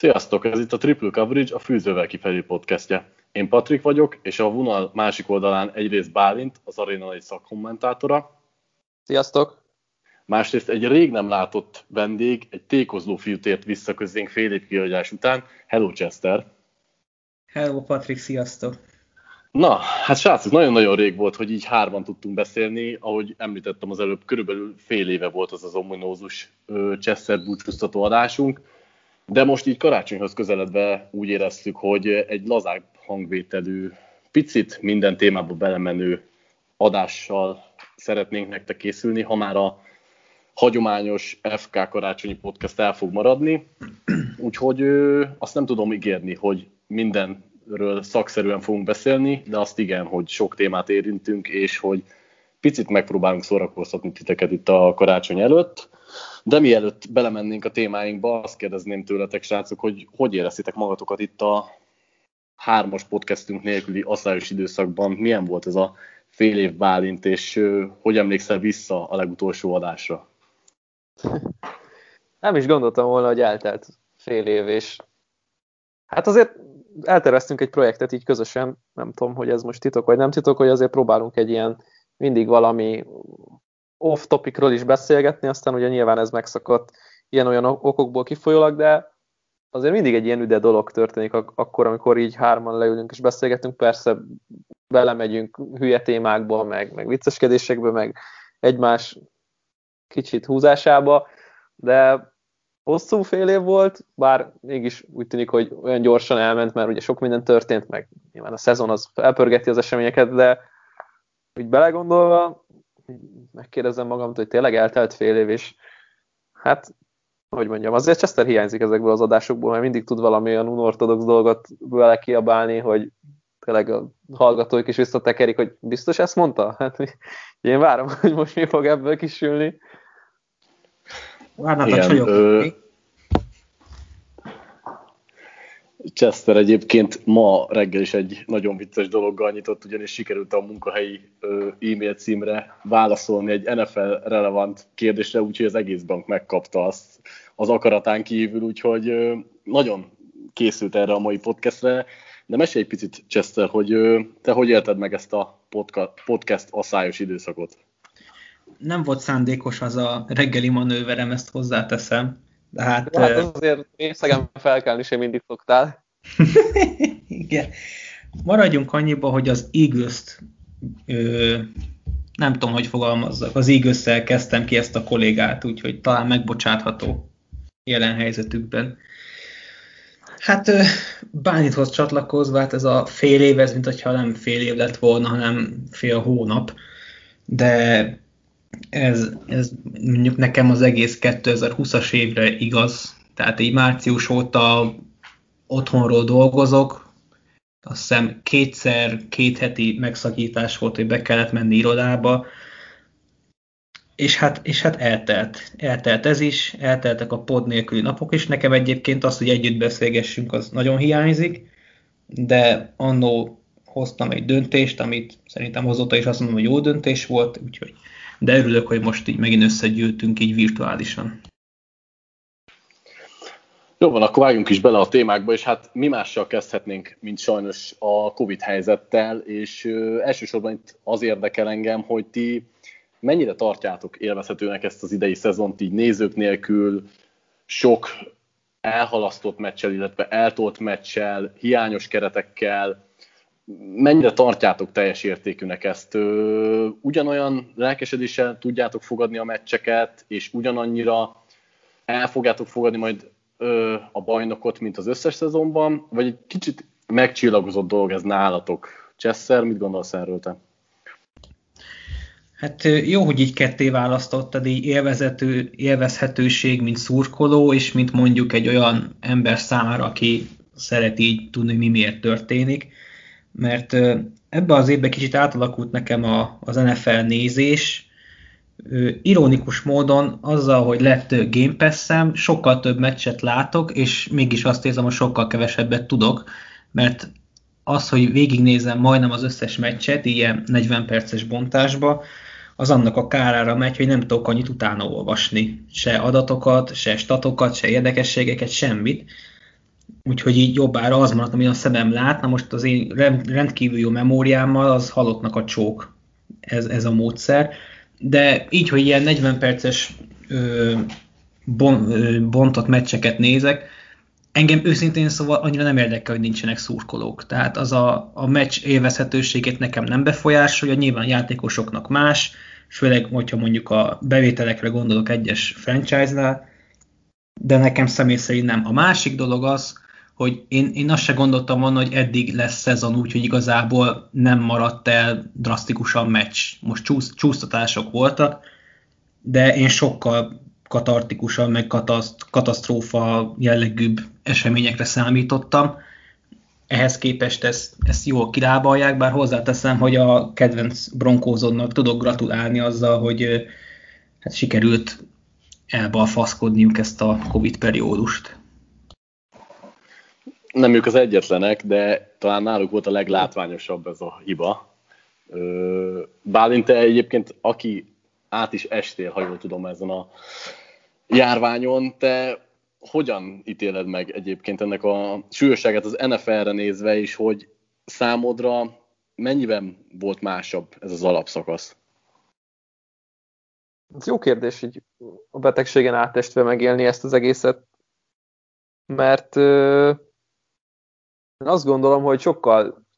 Sziasztok, ez itt a Triple Coverage, a Fűzővel kifelé podcastje. Én Patrik vagyok, és a vonal másik oldalán egyrészt Bálint, az Arena egy szakkommentátora. Sziasztok! Másrészt egy rég nem látott vendég, egy tékozló fiú tért vissza közénk fél év kiadás után. Hello Chester! Hello Patrik, sziasztok! Na, hát srácok, nagyon-nagyon rég volt, hogy így hárman tudtunk beszélni. Ahogy említettem az előbb, körülbelül fél éve volt az az ominózus Chester búcsúztató adásunk de most így karácsonyhoz közeledve úgy éreztük, hogy egy lazább hangvételű, picit minden témába belemenő adással szeretnénk nektek készülni, ha már a hagyományos FK karácsonyi podcast el fog maradni. Úgyhogy azt nem tudom ígérni, hogy mindenről szakszerűen fogunk beszélni, de azt igen, hogy sok témát érintünk, és hogy picit megpróbálunk szórakoztatni titeket itt a karácsony előtt. De mielőtt belemennénk a témáinkba, azt kérdezném tőletek, srácok, hogy hogy éreztétek magatokat itt a hármas podcastünk nélküli asszályos időszakban? Milyen volt ez a fél év Bálint, és hogy emlékszel vissza a legutolsó adásra? Nem is gondoltam volna, hogy eltelt fél év, és hát azért elterveztünk egy projektet így közösen, nem tudom, hogy ez most titok vagy nem titok, hogy azért próbálunk egy ilyen mindig valami off-topicról is beszélgetni, aztán ugye nyilván ez megszakadt ilyen-olyan okokból kifolyólag, de azért mindig egy ilyen üde dolog történik ak- akkor, amikor így hárman leülünk és beszélgetünk, persze belemegyünk hülye témákba, meg, meg vicceskedésekbe, meg egymás kicsit húzásába, de hosszú fél év volt, bár mégis úgy tűnik, hogy olyan gyorsan elment, mert ugye sok minden történt, meg nyilván a szezon az elpörgeti az eseményeket, de úgy belegondolva, megkérdezem magam, hogy tényleg eltelt fél év, és hát, hogy mondjam, azért Chester hiányzik ezekből az adásokból, mert mindig tud valami olyan unortodox dolgot vele kiabálni, hogy tényleg a hallgatóik is visszatekerik, hogy biztos ezt mondta? Hát én várom, hogy most mi fog ebből kisülni. Várnád a csajok. Ö... Chester egyébként ma reggel is egy nagyon vicces dologgal nyitott, ugyanis sikerült a munkahelyi e-mail címre válaszolni egy NFL relevant kérdésre, úgyhogy az egész bank megkapta azt az akaratán kívül, úgyhogy nagyon készült erre a mai podcastre. De mesélj egy picit, Chester, hogy te hogy élted meg ezt a podcast asszályos időszakot? Nem volt szándékos az a reggeli manőverem, ezt hozzáteszem de hát, hát azért részegen felkelni sem mindig szoktál. Igen. Maradjunk annyiba, hogy az eagles nem tudom, hogy fogalmazzak, az eagles kezdtem ki ezt a kollégát, úgyhogy talán megbocsátható jelen helyzetükben. Hát Bánithoz csatlakozva, hát ez a fél év, ez mint nem fél év lett volna, hanem fél hónap, de ez, ez mondjuk nekem az egész 2020-as évre igaz, tehát így március óta otthonról dolgozok, azt hiszem kétszer, két heti megszakítás volt, hogy be kellett menni irodába, és hát, és hát eltelt. Eltelt ez is, elteltek a pod nélküli napok is. Nekem egyébként az, hogy együtt beszélgessünk, az nagyon hiányzik, de annó hoztam egy döntést, amit szerintem azóta is azt mondom, hogy jó döntés volt, úgyhogy de örülök, hogy most így megint összegyűltünk így virtuálisan. Jó van, akkor vágjunk is bele a témákba, és hát mi mással kezdhetnénk, mint sajnos a Covid helyzettel, és ö, elsősorban itt az érdekel engem, hogy ti mennyire tartjátok élvezhetőnek ezt az idei szezont így nézők nélkül, sok elhalasztott meccsel, illetve eltolt meccsel, hiányos keretekkel, mennyire tartjátok teljes értékűnek ezt? Ugyanolyan lelkesedéssel tudjátok fogadni a meccseket, és ugyanannyira el fogjátok fogadni majd a bajnokot, mint az összes szezonban, vagy egy kicsit megcsillagozott dolog ez nálatok? Csesszer, mit gondolsz erről te? Hát jó, hogy így ketté választottad, így élvezető, élvezhetőség, mint szurkoló, és mint mondjuk egy olyan ember számára, aki szereti így tudni, mi miért történik mert ebbe az évben kicsit átalakult nekem a, az NFL nézés, ironikus módon azzal, hogy lett Game pass sokkal több meccset látok, és mégis azt érzem, hogy sokkal kevesebbet tudok, mert az, hogy végignézem majdnem az összes meccset, ilyen 40 perces bontásba, az annak a kárára megy, hogy nem tudok annyit utána olvasni. Se adatokat, se statokat, se érdekességeket, semmit úgyhogy így jobbára az maradt, ami a szemem lát. Na most az én rendkívül jó memóriámmal az halottnak a csók ez, ez a módszer. De így, hogy ilyen 40 perces ö, bon, ö, bontott meccseket nézek, engem őszintén szóval annyira nem érdekel, hogy nincsenek szurkolók. Tehát az a, a meccs élvezhetőségét nekem nem befolyásolja, nyilván játékosoknak más, főleg, hogyha mondjuk a bevételekre gondolok egyes franchise-nál, de nekem személy szerint nem. A másik dolog az, hogy én, én azt se gondoltam volna, hogy eddig lesz szezon úgy, hogy igazából nem maradt el drasztikusan meccs. Most csúsz, csúsztatások voltak, de én sokkal katartikusan, meg kataszt, katasztrófa jellegűbb eseményekre számítottam. Ehhez képest ezt, ezt jól kirábalják, bár hozzáteszem, hogy a kedvenc bronkózodnak tudok gratulálni azzal, hogy hát sikerült elbalfaszkodniuk ezt a Covid periódust. Nem ők az egyetlenek, de talán náluk volt a leglátványosabb ez a hiba. Bálint, te egyébként, aki át is estél, ha jól tudom, ezen a járványon, te hogyan ítéled meg egyébként ennek a súlyosságát az NFL-re nézve is, hogy számodra mennyiben volt másabb ez az alapszakasz? Ez jó kérdés, hogy a betegségen átestve megélni ezt az egészet, mert euh, én azt gondolom, hogy sokkal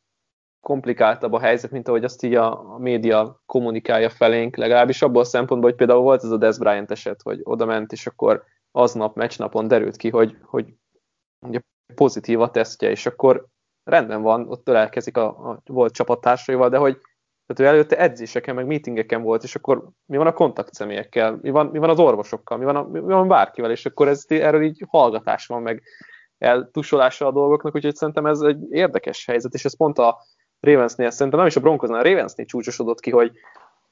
komplikáltabb a helyzet, mint ahogy azt így a, a média kommunikálja felénk, legalábbis abból a szempontból, hogy például volt ez a Des Bryant eset, hogy oda ment, és akkor aznap, meccsnapon derült ki, hogy, hogy ugye pozitív a tesztje, és akkor rendben van, ott ölelkezik a, a volt csapattársaival, de hogy tehát ő előtte edzéseken, meg meetingeken volt, és akkor mi van a kontaktszemélyekkel, mi van, mi van az orvosokkal, mi van, a, mi van bárkivel, és akkor ez, erről így hallgatás van, meg eltusolása a dolgoknak, úgyhogy szerintem ez egy érdekes helyzet, és ez pont a Ravensnél, szerintem nem is a Broncosnál, a Ravensnél csúcsosodott ki, hogy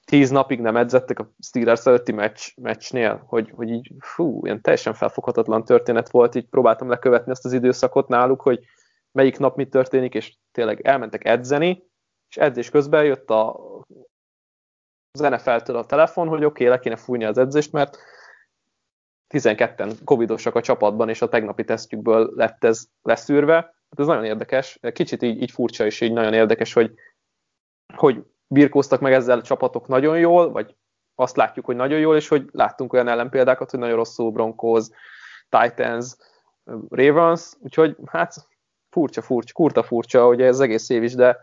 tíz napig nem edzettek a Steelers előtti meccs, meccsnél, hogy, hogy így fú, ilyen teljesen felfoghatatlan történet volt, így próbáltam lekövetni ezt az időszakot náluk, hogy melyik nap mi történik, és tényleg elmentek edzeni, és edzés közben jött a, az NFL-től a telefon, hogy oké, okay, le kéne fújni az edzést, mert 12-en covidosak a csapatban, és a tegnapi tesztjükből lett ez leszűrve. Hát ez nagyon érdekes, kicsit így, így furcsa, és így nagyon érdekes, hogy, hogy birkóztak meg ezzel a csapatok nagyon jól, vagy azt látjuk, hogy nagyon jól, és hogy láttunk olyan ellenpéldákat, hogy nagyon rosszul Broncos, Titans, Ravens, úgyhogy hát furcsa, furcsa, kurta furcsa, hogy ez egész év is, de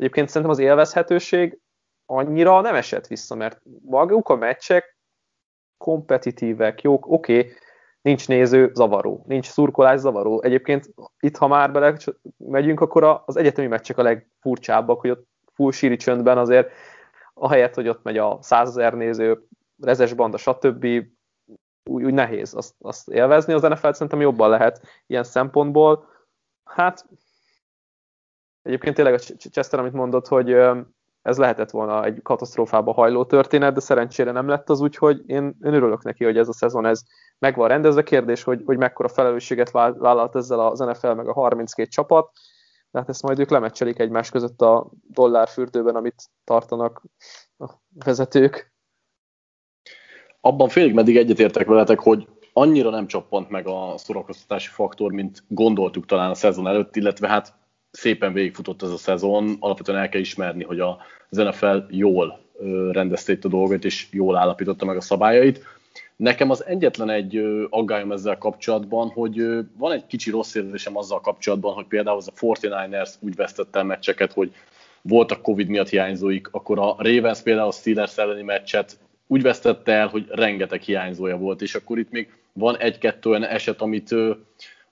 egyébként szerintem az élvezhetőség annyira nem esett vissza, mert maguk a meccsek kompetitívek, jók, oké, okay, nincs néző, zavaró, nincs szurkolás, zavaró. Egyébként itt, ha már bele megyünk, akkor az egyetemi meccsek a legfurcsábbak, hogy ott full síri csöndben azért, ahelyett, hogy ott megy a százezer néző, rezes banda, stb., úgy, úgy nehéz azt, azt élvezni. Az NFL szerintem jobban lehet ilyen szempontból. Hát egyébként tényleg a Chester, amit mondott, hogy ez lehetett volna egy katasztrófába hajló történet, de szerencsére nem lett az, úgyhogy én, én örülök neki, hogy ez a szezon ez meg van rendezve. Kérdés, hogy, hogy mekkora felelősséget vállalt ezzel az NFL meg a 32 csapat, de hát ezt majd ők lemecselik egymás között a dollárfürdőben, amit tartanak a vezetők. Abban félig meddig egyetértek veletek, hogy annyira nem csappant meg a szórakoztatási faktor, mint gondoltuk talán a szezon előtt, illetve hát szépen végigfutott ez a szezon, alapvetően el kell ismerni, hogy az NFL jól rendezte itt a dolgot, és jól állapította meg a szabályait. Nekem az egyetlen egy aggályom ezzel kapcsolatban, hogy van egy kicsi rossz érzésem azzal kapcsolatban, hogy például az a 49ers úgy vesztette el meccseket, hogy voltak Covid miatt hiányzóik, akkor a Ravens például a Steelers elleni meccset úgy vesztette el, hogy rengeteg hiányzója volt, és akkor itt még van egy-kettő olyan eset, amit,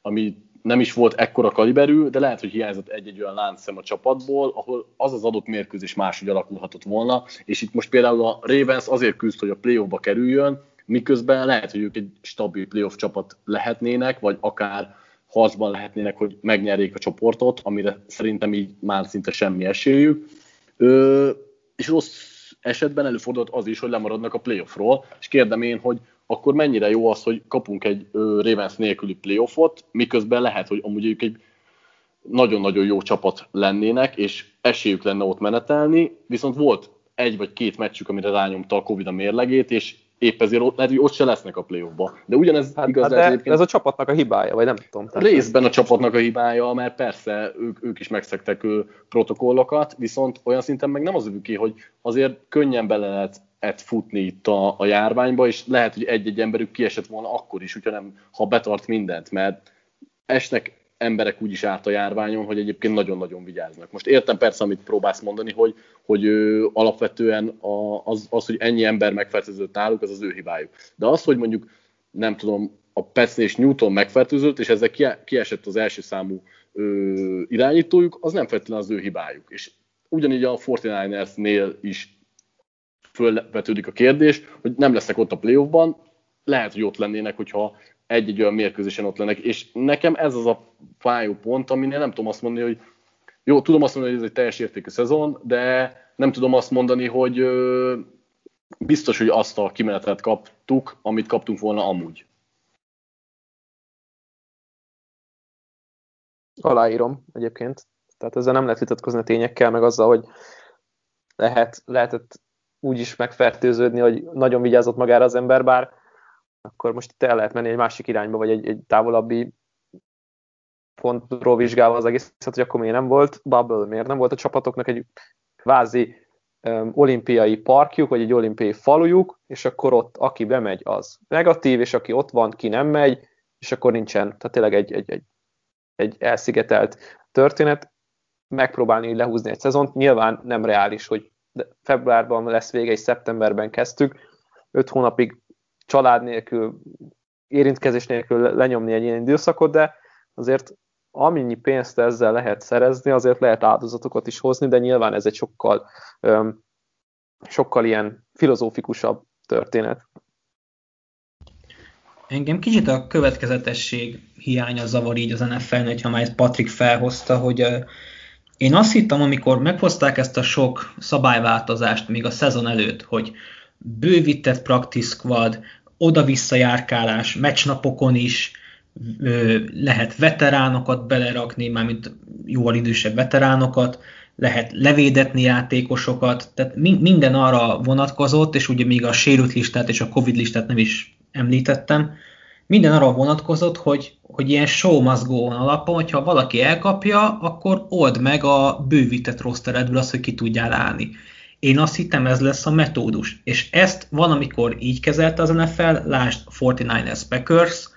ami nem is volt ekkora kaliberű, de lehet, hogy hiányzott egy-egy olyan láncszem a csapatból, ahol az az adott mérkőzés máshogy alakulhatott volna, és itt most például a Ravens azért küzd, hogy a playoffba kerüljön, miközben lehet, hogy ők egy stabil playoff csapat lehetnének, vagy akár harcban lehetnének, hogy megnyerjék a csoportot, amire szerintem így már szinte semmi esélyük. Ö, és rossz esetben előfordult az is, hogy lemaradnak a playoffról, és kérdem én, hogy akkor mennyire jó az, hogy kapunk egy Ravens nélküli playoffot, miközben lehet, hogy amúgy ők egy nagyon-nagyon jó csapat lennének, és esélyük lenne ott menetelni, viszont volt egy vagy két meccsük, amire rányomta a Covid a mérlegét, és épp ezért ott, lehet, hogy ott se lesznek a play De ugyanez hát, igaz hát de egyébként... ez a csapatnak a hibája, vagy nem tudom. Tehát részben a csapatnak a hibája, mert persze ők, ők is megszektek protokollokat, viszont olyan szinten meg nem az övuké, hogy azért könnyen bele lehet et futni itt a, a járványba, és lehet, hogy egy-egy emberük kiesett volna akkor is, hogyha nem, ha betart mindent, mert esnek emberek úgy is át a járványon, hogy egyébként nagyon-nagyon vigyáznak. Most értem persze, amit próbálsz mondani, hogy, hogy ő, alapvetően a, az, az, hogy ennyi ember megfertőzött náluk, az az ő hibájuk. De az, hogy mondjuk, nem tudom, a Petsnél és Newton megfertőzött, és ezzel kiesett az első számú ö, irányítójuk, az nem feltétlenül az ő hibájuk. És ugyanígy a 49ersnél is fölvetődik a kérdés, hogy nem lesznek ott a playoffban, lehet, hogy ott lennének, hogyha egy-egy olyan mérkőzésen ott lennek, és nekem ez az a fájó pont, aminél nem tudom azt mondani, hogy jó, tudom azt mondani, hogy ez egy teljes értékű szezon, de nem tudom azt mondani, hogy biztos, hogy azt a kimenetet kaptuk, amit kaptunk volna amúgy. Aláírom egyébként. Tehát ezzel nem lehet vitatkozni a tényekkel, meg azzal, hogy lehet, lehetett úgy is megfertőződni, hogy nagyon vigyázott magára az ember, bár akkor most itt el lehet menni egy másik irányba, vagy egy, egy távolabbi pontról vizsgálva az egészet, hogy akkor miért nem volt bubble, miért nem volt a csapatoknak egy kvázi um, olimpiai parkjuk, vagy egy olimpiai falujuk, és akkor ott aki bemegy, az negatív, és aki ott van, ki nem megy, és akkor nincsen, tehát tényleg egy, egy, egy, egy elszigetelt történet, megpróbálni lehúzni egy szezont, nyilván nem reális, hogy februárban lesz vége, és szeptemberben kezdtük, öt hónapig család nélkül, érintkezés nélkül lenyomni egy ilyen időszakot, de azért amennyi pénzt ezzel lehet szerezni, azért lehet áldozatokat is hozni, de nyilván ez egy sokkal, öm, sokkal ilyen filozófikusabb történet. Engem kicsit a következetesség hiánya zavar így az NFL-nél, ha már ezt Patrik felhozta, hogy én azt hittem, amikor meghozták ezt a sok szabályváltozást még a szezon előtt, hogy bővített practice squad, oda-vissza járkálás, meccsnapokon is, lehet veteránokat belerakni, mármint jóval idősebb veteránokat, lehet levédetni játékosokat, tehát minden arra vonatkozott, és ugye még a sérült listát és a Covid listát nem is említettem, minden arra vonatkozott, hogy, hogy ilyen show must go on alapon, hogyha valaki elkapja, akkor old meg a bővített rosteredből azt, hogy ki tudjál állni. Én azt hittem ez lesz a metódus, és ezt van, amikor így kezelte az NFL, lásd 49ers Packers,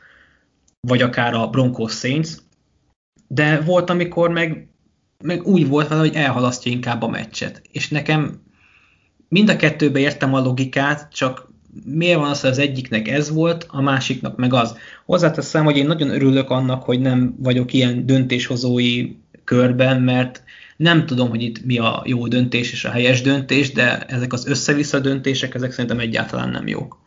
vagy akár a Broncos Saints, de volt, amikor meg, meg úgy volt vele, hogy elhalasztja inkább a meccset. És nekem mind a kettőbe értem a logikát, csak miért van az, hogy az egyiknek ez volt, a másiknak meg az. Hozzáteszem, hogy én nagyon örülök annak, hogy nem vagyok ilyen döntéshozói körben, mert nem tudom, hogy itt mi a jó döntés és a helyes döntés, de ezek az össze-vissza döntések, ezek szerintem egyáltalán nem jók.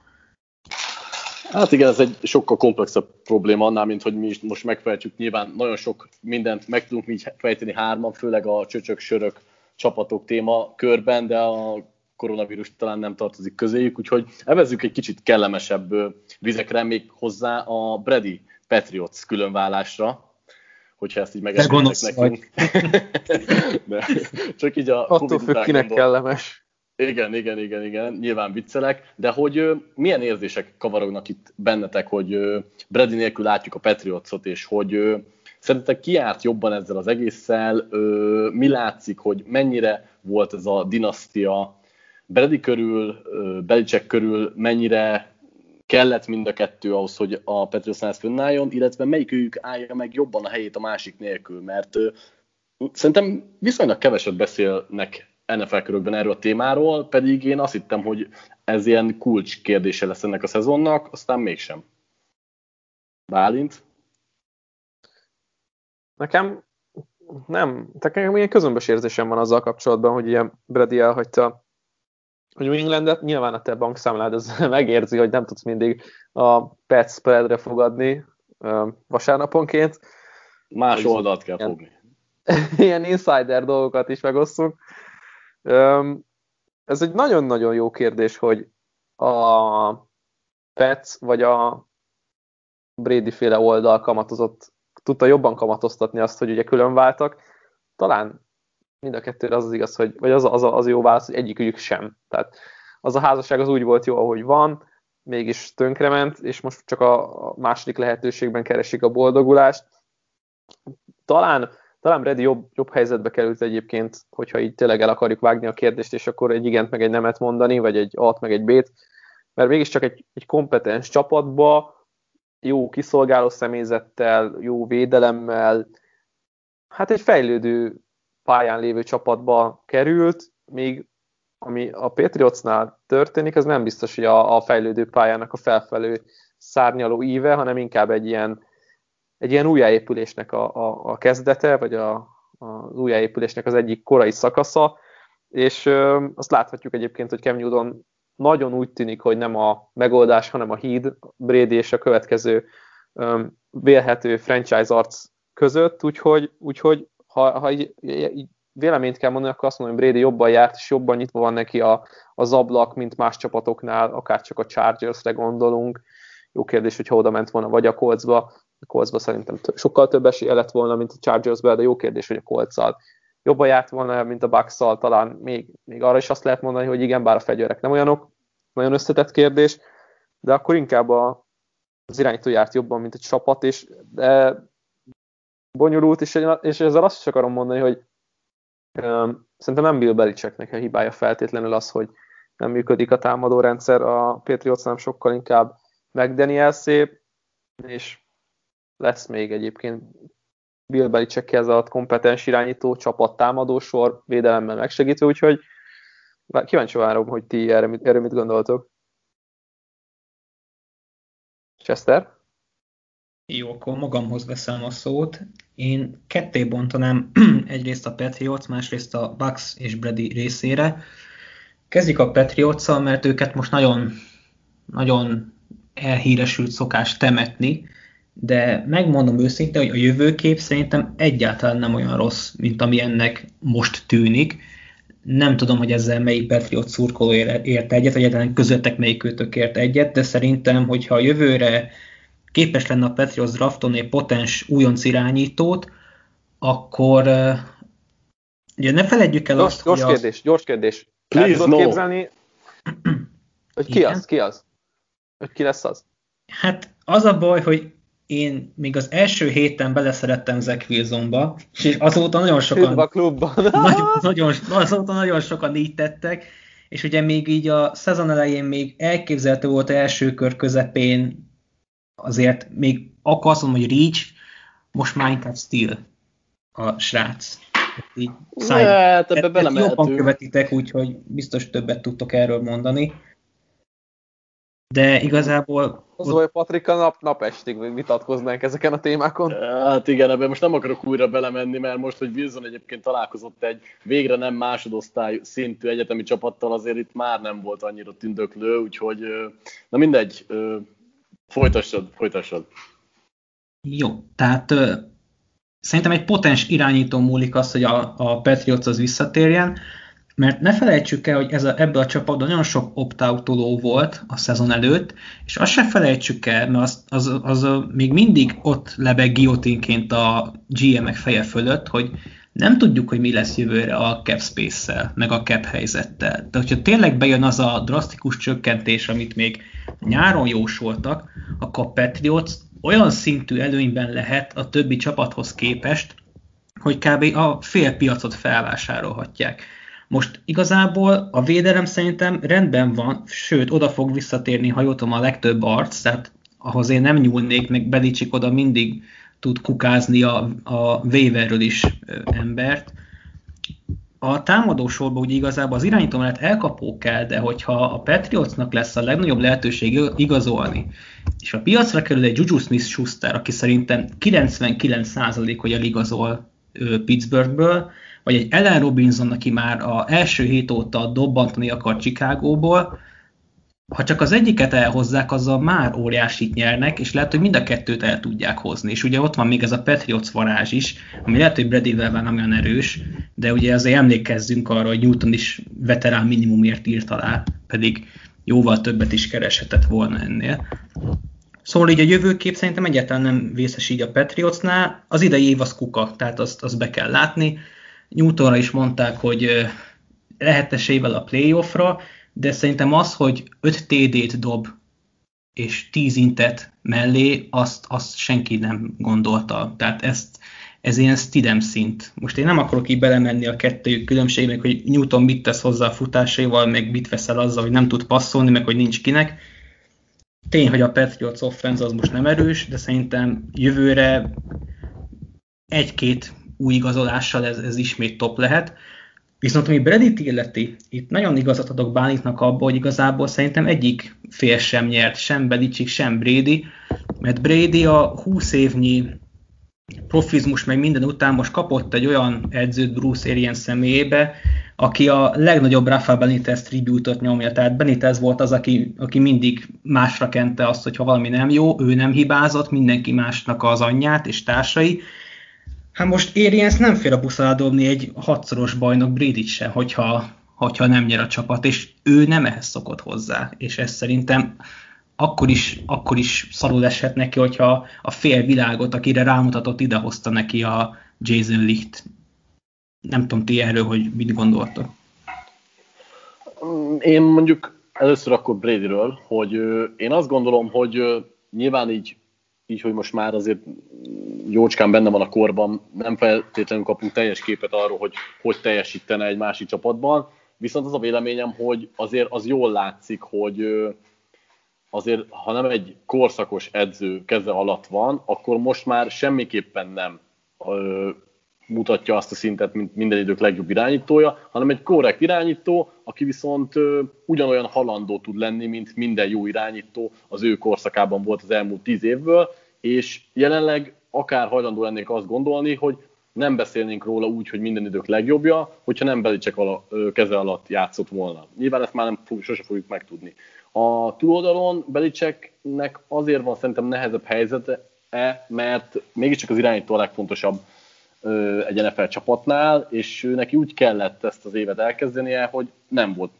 Hát igen, ez egy sokkal komplexebb probléma annál, mint hogy mi is most megfejtjük. Nyilván nagyon sok mindent meg tudunk így fejteni hárman, főleg a csöcsök-sörök csapatok téma körben, de a koronavírus talán nem tartozik közéjük, úgyhogy evezzük egy kicsit kellemesebb vizekre még hozzá a Brady Patriots különválásra, hogyha ezt így megengednek nekünk. De csak így a Attól függ, kinek gondol... kellemes. Igen, igen, igen, igen, nyilván viccelek, de hogy ö, milyen érzések kavarognak itt bennetek, hogy ö, Brady nélkül látjuk a Patriotsot, és hogy ö, szerintetek ki járt jobban ezzel az egésszel, ö, mi látszik, hogy mennyire volt ez a dinasztia Brady körül, Belicek körül mennyire kellett mind a kettő ahhoz, hogy a Patriots fönnálljon, illetve melyikőjük állja meg jobban a helyét a másik nélkül, mert szerintem viszonylag keveset beszélnek NFL körökben erről a témáról, pedig én azt hittem, hogy ez ilyen kulcs kérdése lesz ennek a szezonnak, aztán mégsem. Bálint? Nekem nem, nekem ilyen közömbös érzésem van azzal kapcsolatban, hogy ilyen Brady elhagyta a New Englandet, nyilván a te bankszámlád ez megérzi, hogy nem tudsz mindig a pet spreadre fogadni vasárnaponként. Más oldalt kell ilyen, fogni. Ilyen insider dolgokat is megosztunk. Ez egy nagyon-nagyon jó kérdés, hogy a Pets vagy a Brady féle oldal kamatozott, tudta jobban kamatoztatni azt, hogy ugye külön váltak. Talán mind a kettőre az az igaz, hogy, vagy az, az, az jó válasz, hogy egyikük sem. Tehát az a házasság az úgy volt jó, ahogy van, mégis tönkrement, és most csak a második lehetőségben keresik a boldogulást. Talán, talán Brady jobb, jobb helyzetbe került egyébként, hogyha így tényleg el akarjuk vágni a kérdést, és akkor egy igent meg egy nemet mondani, vagy egy alt meg egy bét, mert mégiscsak egy, egy kompetens csapatba, jó kiszolgáló személyzettel, jó védelemmel, hát egy fejlődő pályán lévő csapatba került, még ami a Patriotsnál történik, az nem biztos, hogy a, a fejlődő pályának a felfelő szárnyaló íve, hanem inkább egy ilyen, egy ilyen újjáépülésnek a, a, a kezdete, vagy a, az újjáépülésnek az egyik korai szakasza, és ö, azt láthatjuk egyébként, hogy Cam Newton nagyon úgy tűnik, hogy nem a megoldás, hanem a híd Brady és a következő ö, vélhető franchise arc között, úgyhogy, úgyhogy ha, ha így, így véleményt kell mondani, akkor azt mondom, hogy Brady jobban járt, és jobban nyitva van neki a, az ablak, mint más csapatoknál, akár csak a Chargersre gondolunk. Jó kérdés, hogyha oda ment volna, vagy a Coltsba. A Coltsba szerintem t- sokkal több esélye lett volna, mint a Chargersbe, de jó kérdés, hogy a colts jobban járt volna, mint a bucks talán még, még arra is azt lehet mondani, hogy igen, bár a fegyverek nem olyanok, nagyon összetett kérdés, de akkor inkább a, az irányító járt jobban, mint egy csapat, és de bonyolult, és, és ezzel azt is akarom mondani, hogy Szerintem nem Bill Belichicknek a hibája feltétlenül az, hogy nem működik a támadó rendszer, a Patriots nem sokkal inkább szép, és lesz még egyébként Bill Belichick ez a kompetens irányító, csapat támadósor, védelemmel megsegítő, úgyhogy kíváncsi várom, hogy ti erre erre mit gondoltok. Chester? Jó, akkor magamhoz veszem a szót. Én ketté bontanám egyrészt a Patriots, másrészt a Bucks és Brady részére. Kezdjük a patriots mert őket most nagyon, nagyon elhíresült szokás temetni, de megmondom őszintén, hogy a jövőkép szerintem egyáltalán nem olyan rossz, mint ami ennek most tűnik. Nem tudom, hogy ezzel melyik Patriot szurkoló ért egyet, vagy egyáltalán közöttek melyik őtök ért egyet, de szerintem, hogyha a jövőre képes lenne a Patriots draftolni egy potens újonc irányítót, akkor ugye ne felejtjük el gyors, azt, gyors hogy kérdés, az... gyors kérdés. Please, tudod no. képzelni, hogy ki Igen? az, ki az? Hogy ki lesz az? Hát az a baj, hogy én még az első héten beleszerettem Zach Wilsonba, és azóta nagyon sokan, a klubban. nagyon, nagyon, azóta nagyon sokan így tettek, és ugye még így a szezon elején még elképzelhető volt első kör közepén azért még akkor azt mondom, hogy Reach, most már inkább Steel a srác. Így száj, hát ebbe belemehetünk. Jobban követitek, úgyhogy biztos többet tudtok erről mondani. De igazából... Az hogy Patrik a nap, napestig vitatkoznánk ezeken a témákon. Hát igen, ebben most nem akarok újra belemenni, mert most, hogy Wilson egyébként találkozott egy végre nem másodosztály szintű egyetemi csapattal, azért itt már nem volt annyira tündöklő, úgyhogy na mindegy, Folytassad, folytassad. Jó, tehát ö, szerintem egy potens irányító múlik az, hogy a, a Patriots az visszatérjen, mert ne felejtsük el, hogy ez a, ebből a csapatban nagyon sok opt volt a szezon előtt, és azt se felejtsük el, mert az, az, az, az még mindig ott lebeg guillotinként a GM-ek feje fölött, hogy nem tudjuk, hogy mi lesz jövőre a cap space-szel, meg a cap helyzettel. De hogyha tényleg bejön az a drasztikus csökkentés, amit még nyáron jósoltak, akkor a Patriots olyan szintű előnyben lehet a többi csapathoz képest, hogy kb. a fél piacot felvásárolhatják. Most igazából a védelem szerintem rendben van, sőt, oda fog visszatérni, ha a legtöbb arc, tehát ahhoz én nem nyúlnék, meg Belicsik oda mindig tud kukázni a, a waiverről is embert. A támadó sorban ugye igazából az irányító mellett elkapó kell, de hogyha a Patriotsnak lesz a legnagyobb lehetőség igazolni, és a piacra kerül egy Juju Smith-Schuster, aki szerintem 99% hogy eligazol Pittsburghből, vagy egy Ellen Robinson, aki már a első hét óta dobbantani akar Chicagóból, ha csak az egyiket elhozzák, azzal már óriásit nyernek, és lehet, hogy mind a kettőt el tudják hozni. És ugye ott van még ez a Patriots varázs is, ami lehet, hogy Bradyvel van nem olyan erős, de ugye azért emlékezzünk arra, hogy Newton is veterán minimumért írt alá, pedig jóval többet is kereshetett volna ennél. Szóval így a jövőkép szerintem egyáltalán nem vészes így a Patriotsnál. Az idei év az kuka, tehát azt, azt be kell látni. Newtonra is mondták, hogy lehet esélyvel a playoffra, de szerintem az, hogy 5 TD-t dob és tíz intet mellé, azt, azt senki nem gondolta. Tehát ezt, ez ilyen Stidem szint. Most én nem akarok így belemenni a kettőjük különbségnek, hogy Newton mit tesz hozzá a futásaival, meg mit veszel azzal, hogy nem tud passzolni, meg hogy nincs kinek. Tény, hogy a Patriots offense az most nem erős, de szerintem jövőre egy-két új igazolással ez, ez ismét top lehet. Viszont ami Bredit illeti, itt nagyon igazat adok Bánitnak abba, hogy igazából szerintem egyik fél sem nyert, sem Belichick, sem Brady, mert Brady a 20 évnyi profizmus meg minden után most kapott egy olyan edzőt Bruce Arians személyébe, aki a legnagyobb Rafa Benitez tribútot nyomja. Tehát Benitez volt az, aki, aki mindig másra kente azt, hogy ha valami nem jó, ő nem hibázott, mindenki másnak az anyját és társai, Hát most Arians nem fér a alá dobni egy hatszoros bajnok Brady se, hogyha, hogyha nem nyer a csapat, és ő nem ehhez szokott hozzá, és ez szerintem akkor is, akkor is szarul eshet neki, hogyha a fél világot, akire rámutatott, idehozta neki a Jason Licht. Nem tudom ti erről, hogy mit gondoltok. Én mondjuk először akkor Bradyről, hogy én azt gondolom, hogy nyilván így így, hogy most már azért jócskán benne van a korban, nem feltétlenül kapunk teljes képet arról, hogy hogy teljesítene egy másik csapatban, viszont az a véleményem, hogy azért az jól látszik, hogy azért, ha nem egy korszakos edző keze alatt van, akkor most már semmiképpen nem mutatja azt a szintet, mint minden idők legjobb irányítója, hanem egy korrekt irányító, aki viszont ö, ugyanolyan halandó tud lenni, mint minden jó irányító az ő korszakában volt az elmúlt tíz évből, és jelenleg akár hajlandó lennék azt gondolni, hogy nem beszélnénk róla úgy, hogy minden idők legjobbja, hogyha nem Belicek ala, keze alatt játszott volna. Nyilván ezt már nem fog, sose fogjuk megtudni. A túloldalon Beliceknek azért van szerintem nehezebb helyzete, mert mégiscsak az irányító a legfontosabb egy NFL csapatnál, és neki úgy kellett ezt az évet elkezdenie, hogy nem volt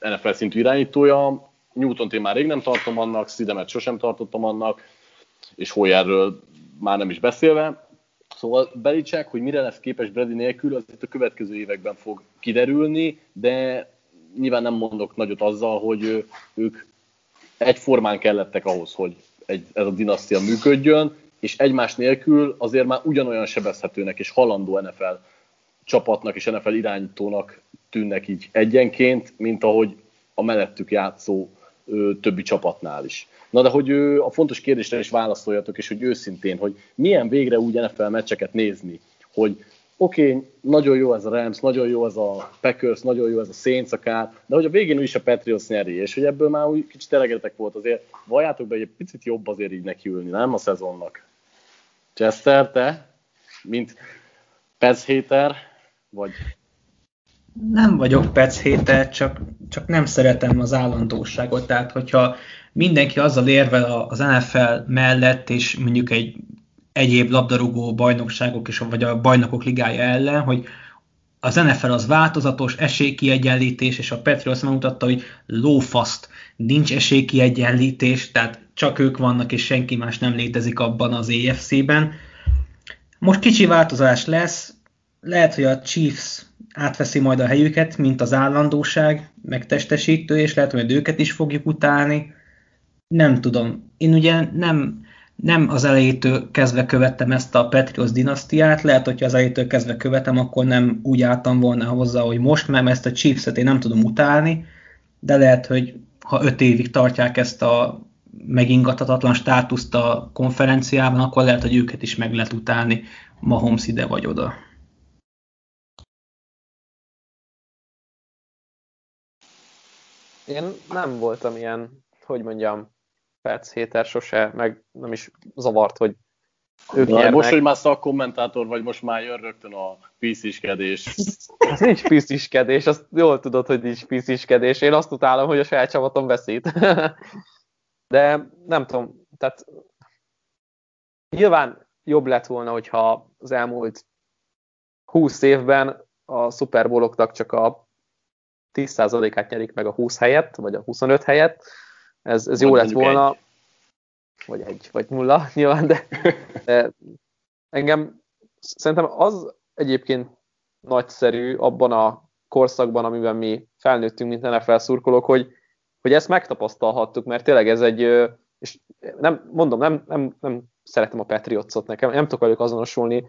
NFL szintű irányítója, Newton-t én már rég nem tartom annak, Szidemet sosem tartottam annak, és Hoyerről már nem is beszélve. Szóval Belicek, hogy mire lesz képes Brady nélkül, az itt a következő években fog kiderülni, de nyilván nem mondok nagyot azzal, hogy ők egyformán kellettek ahhoz, hogy egy, ez a dinasztia működjön, és egymás nélkül azért már ugyanolyan sebezhetőnek és halandó NFL csapatnak és NFL irányítónak tűnnek így egyenként, mint ahogy a mellettük játszó ö, többi csapatnál is. Na de hogy ö, a fontos kérdésre is válaszoljatok, és hogy őszintén, hogy milyen végre úgy NFL meccseket nézni, hogy oké, okay, nagyon jó ez a Rams, nagyon jó ez a Packers, nagyon jó ez a Saints akár, de hogy a végén is a Patriots nyeri, és hogy ebből már úgy kicsit elegetek volt, azért valljátok be, hogy egy picit jobb azért így nekiülni, nem a szezonnak. Chester, te, mint Pez héter, vagy? Nem vagyok Pez héter, csak, csak nem szeretem az állandóságot. Tehát, hogyha mindenki azzal érvel az NFL mellett, és mondjuk egy egyéb labdarúgó bajnokságok és vagy a bajnokok ligája ellen, hogy az NFL az változatos, esélykiegyenlítés, és a Patriots megmutatta, hogy lófaszt, nincs esélykiegyenlítés, tehát csak ők vannak, és senki más nem létezik abban az EFC-ben. Most kicsi változás lesz, lehet, hogy a Chiefs átveszi majd a helyüket, mint az állandóság, meg testesítő, és lehet, hogy őket is fogjuk utálni. Nem tudom. Én ugye nem, nem az elejétől kezdve követtem ezt a Patriots dinasztiát, lehet, hogyha az elejétől kezdve követem, akkor nem úgy álltam volna hozzá, hogy most, mert ezt a Chiefs-et én nem tudom utálni, de lehet, hogy ha öt évig tartják ezt a megingathatatlan státuszt a konferenciában, akkor lehet, hogy őket is meg lehet utálni Mahomes ide vagy oda. Én nem voltam ilyen, hogy mondjam, perc héter sose, meg nem is zavart, hogy ők Na, most, hogy már szakkommentátor vagy, most már jön rögtön a pisziskedés. Ez nincs pisziskedés, azt jól tudod, hogy nincs pisziskedés. Én azt utálom, hogy a saját csapatom veszít. De nem tudom, tehát nyilván jobb lett volna, hogyha az elmúlt 20 évben a Super Bowl-oknak csak a 10%-át nyerik meg a 20 helyett, vagy a 25 helyett. Ez, ez jó lett volna. Egy. Vagy egy, vagy nulla, nyilván, de, de engem szerintem az egyébként nagyszerű abban a korszakban, amiben mi felnőttünk, mint NFL szurkolók, hogy hogy ezt megtapasztalhattuk, mert tényleg ez egy nem, mondom, nem, nem, nem szeretem a Patriotsot nekem, nem tudok velük azonosulni,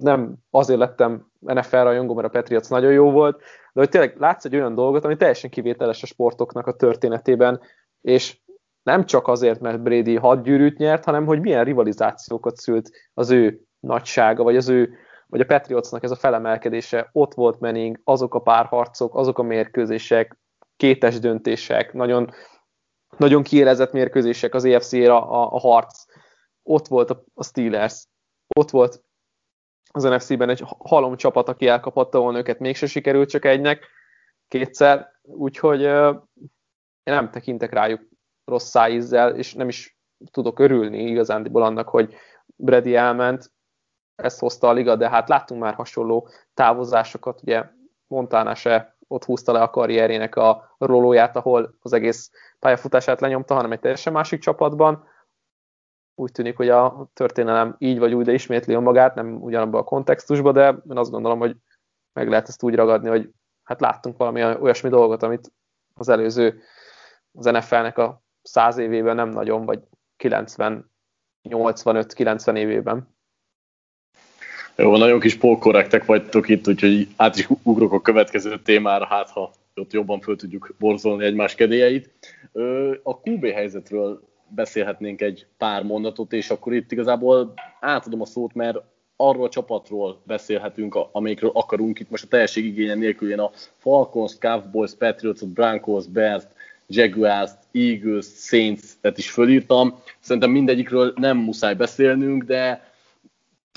nem azért lettem NFL rajongó, mert a Patriots nagyon jó volt, de hogy tényleg látsz egy olyan dolgot, ami teljesen kivételes a sportoknak a történetében, és nem csak azért, mert Brady hat gyűrűt nyert, hanem hogy milyen rivalizációkat szült az ő nagysága, vagy az ő, vagy a Patriotsnak ez a felemelkedése. Ott volt Manning, azok a párharcok, azok a mérkőzések, kétes döntések, nagyon, nagyon kiélezett mérkőzések az EFC-ra a, a harc. Ott volt a, a Steelers, ott volt az NFC-ben egy halom csapat, aki elkapatta volna őket, mégse sikerült csak egynek, kétszer, úgyhogy én nem tekintek rájuk rossz szájízzel, és nem is tudok örülni igazándiból annak, hogy Brady elment, ezt hozta a liga, de hát láttunk már hasonló távozásokat, ugye Montana se ott húzta le a karrierének a rolóját, ahol az egész pályafutását lenyomta, hanem egy teljesen másik csapatban. Úgy tűnik, hogy a történelem így vagy úgy, de ismétli magát, nem ugyanabban a kontextusban, de én azt gondolom, hogy meg lehet ezt úgy ragadni, hogy hát láttunk valami olyasmi dolgot, amit az előző az NFL-nek a száz évében nem nagyon, vagy 90, 85-90 évében. Jó, nagyon kis polkorrektek vagytok itt, úgyhogy át is ugrok a következő témára, hát ha ott jobban föl tudjuk borzolni egymás kedélyeit. A QB helyzetről beszélhetnénk egy pár mondatot, és akkor itt igazából átadom a szót, mert arról a csapatról beszélhetünk, amikről akarunk. Itt most a teljesség igénye nélkül én a Falcons, Cowboys, Patriots, Broncos, Bears, Jaguars, Eagles, Saints-et is fölírtam. Szerintem mindegyikről nem muszáj beszélnünk, de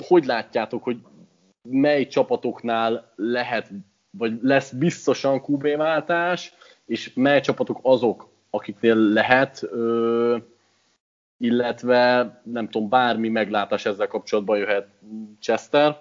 hogy látjátok, hogy mely csapatoknál lehet, vagy lesz biztosan QB váltás, és mely csapatok azok, akiknél lehet, ö, illetve nem tudom, bármi meglátás ezzel kapcsolatban jöhet Chester?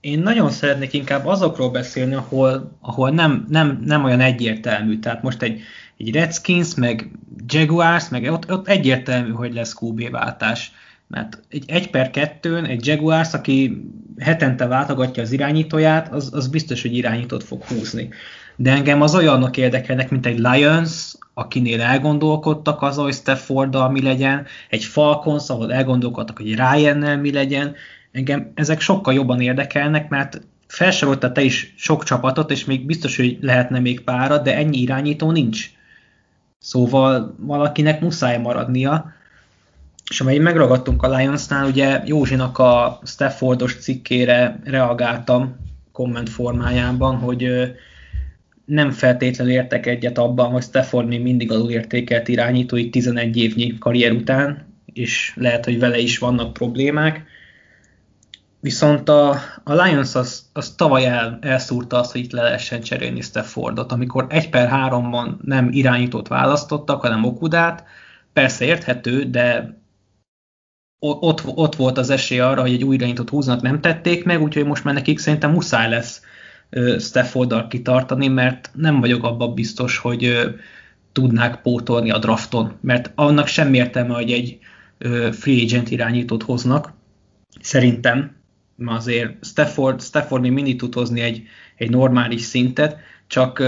Én nagyon szeretnék inkább azokról beszélni, ahol, ahol nem, nem, nem olyan egyértelmű. Tehát most egy, egy Redskins, meg Jaguars, meg ott, ott egyértelmű, hogy lesz QB váltás. Mert egy 1 per 2 egy Jaguars, aki hetente váltogatja az irányítóját, az, az biztos, hogy irányítót fog húzni. De engem az olyanok érdekelnek, mint egy Lions, akinél elgondolkodtak az, hogy Stafforddal mi legyen, egy Falcons, ahol elgondolkodtak, hogy Ryannel mi legyen, engem ezek sokkal jobban érdekelnek, mert felsorolta te is sok csapatot, és még biztos, hogy lehetne még pára, de ennyi irányító nincs. Szóval valakinek muszáj maradnia. És amely megragadtunk a Lionsnál, ugye Józsinak a Staffordos cikkére reagáltam komment formájában, hogy nem feltétlenül értek egyet abban, hogy Stafford még mindig alulértékelt irányítói 11 évnyi karrier után, és lehet, hogy vele is vannak problémák. Viszont a, a Lions az, az tavaly el, elszúrta azt, hogy itt le lehessen cserélni Staffordot, amikor egy per háromban nem irányítót választottak, hanem Okudát. Persze érthető, de ott, ott volt az esély arra, hogy egy új irányítót húznak, nem tették meg, úgyhogy most már nekik szerintem muszáj lesz Stafforddal kitartani, mert nem vagyok abban biztos, hogy tudnák pótolni a drafton, mert annak sem értelme, hogy egy free agent irányítót hoznak, szerintem, azért Stafford, Stafford még mindig tud hozni egy, egy normális szintet, csak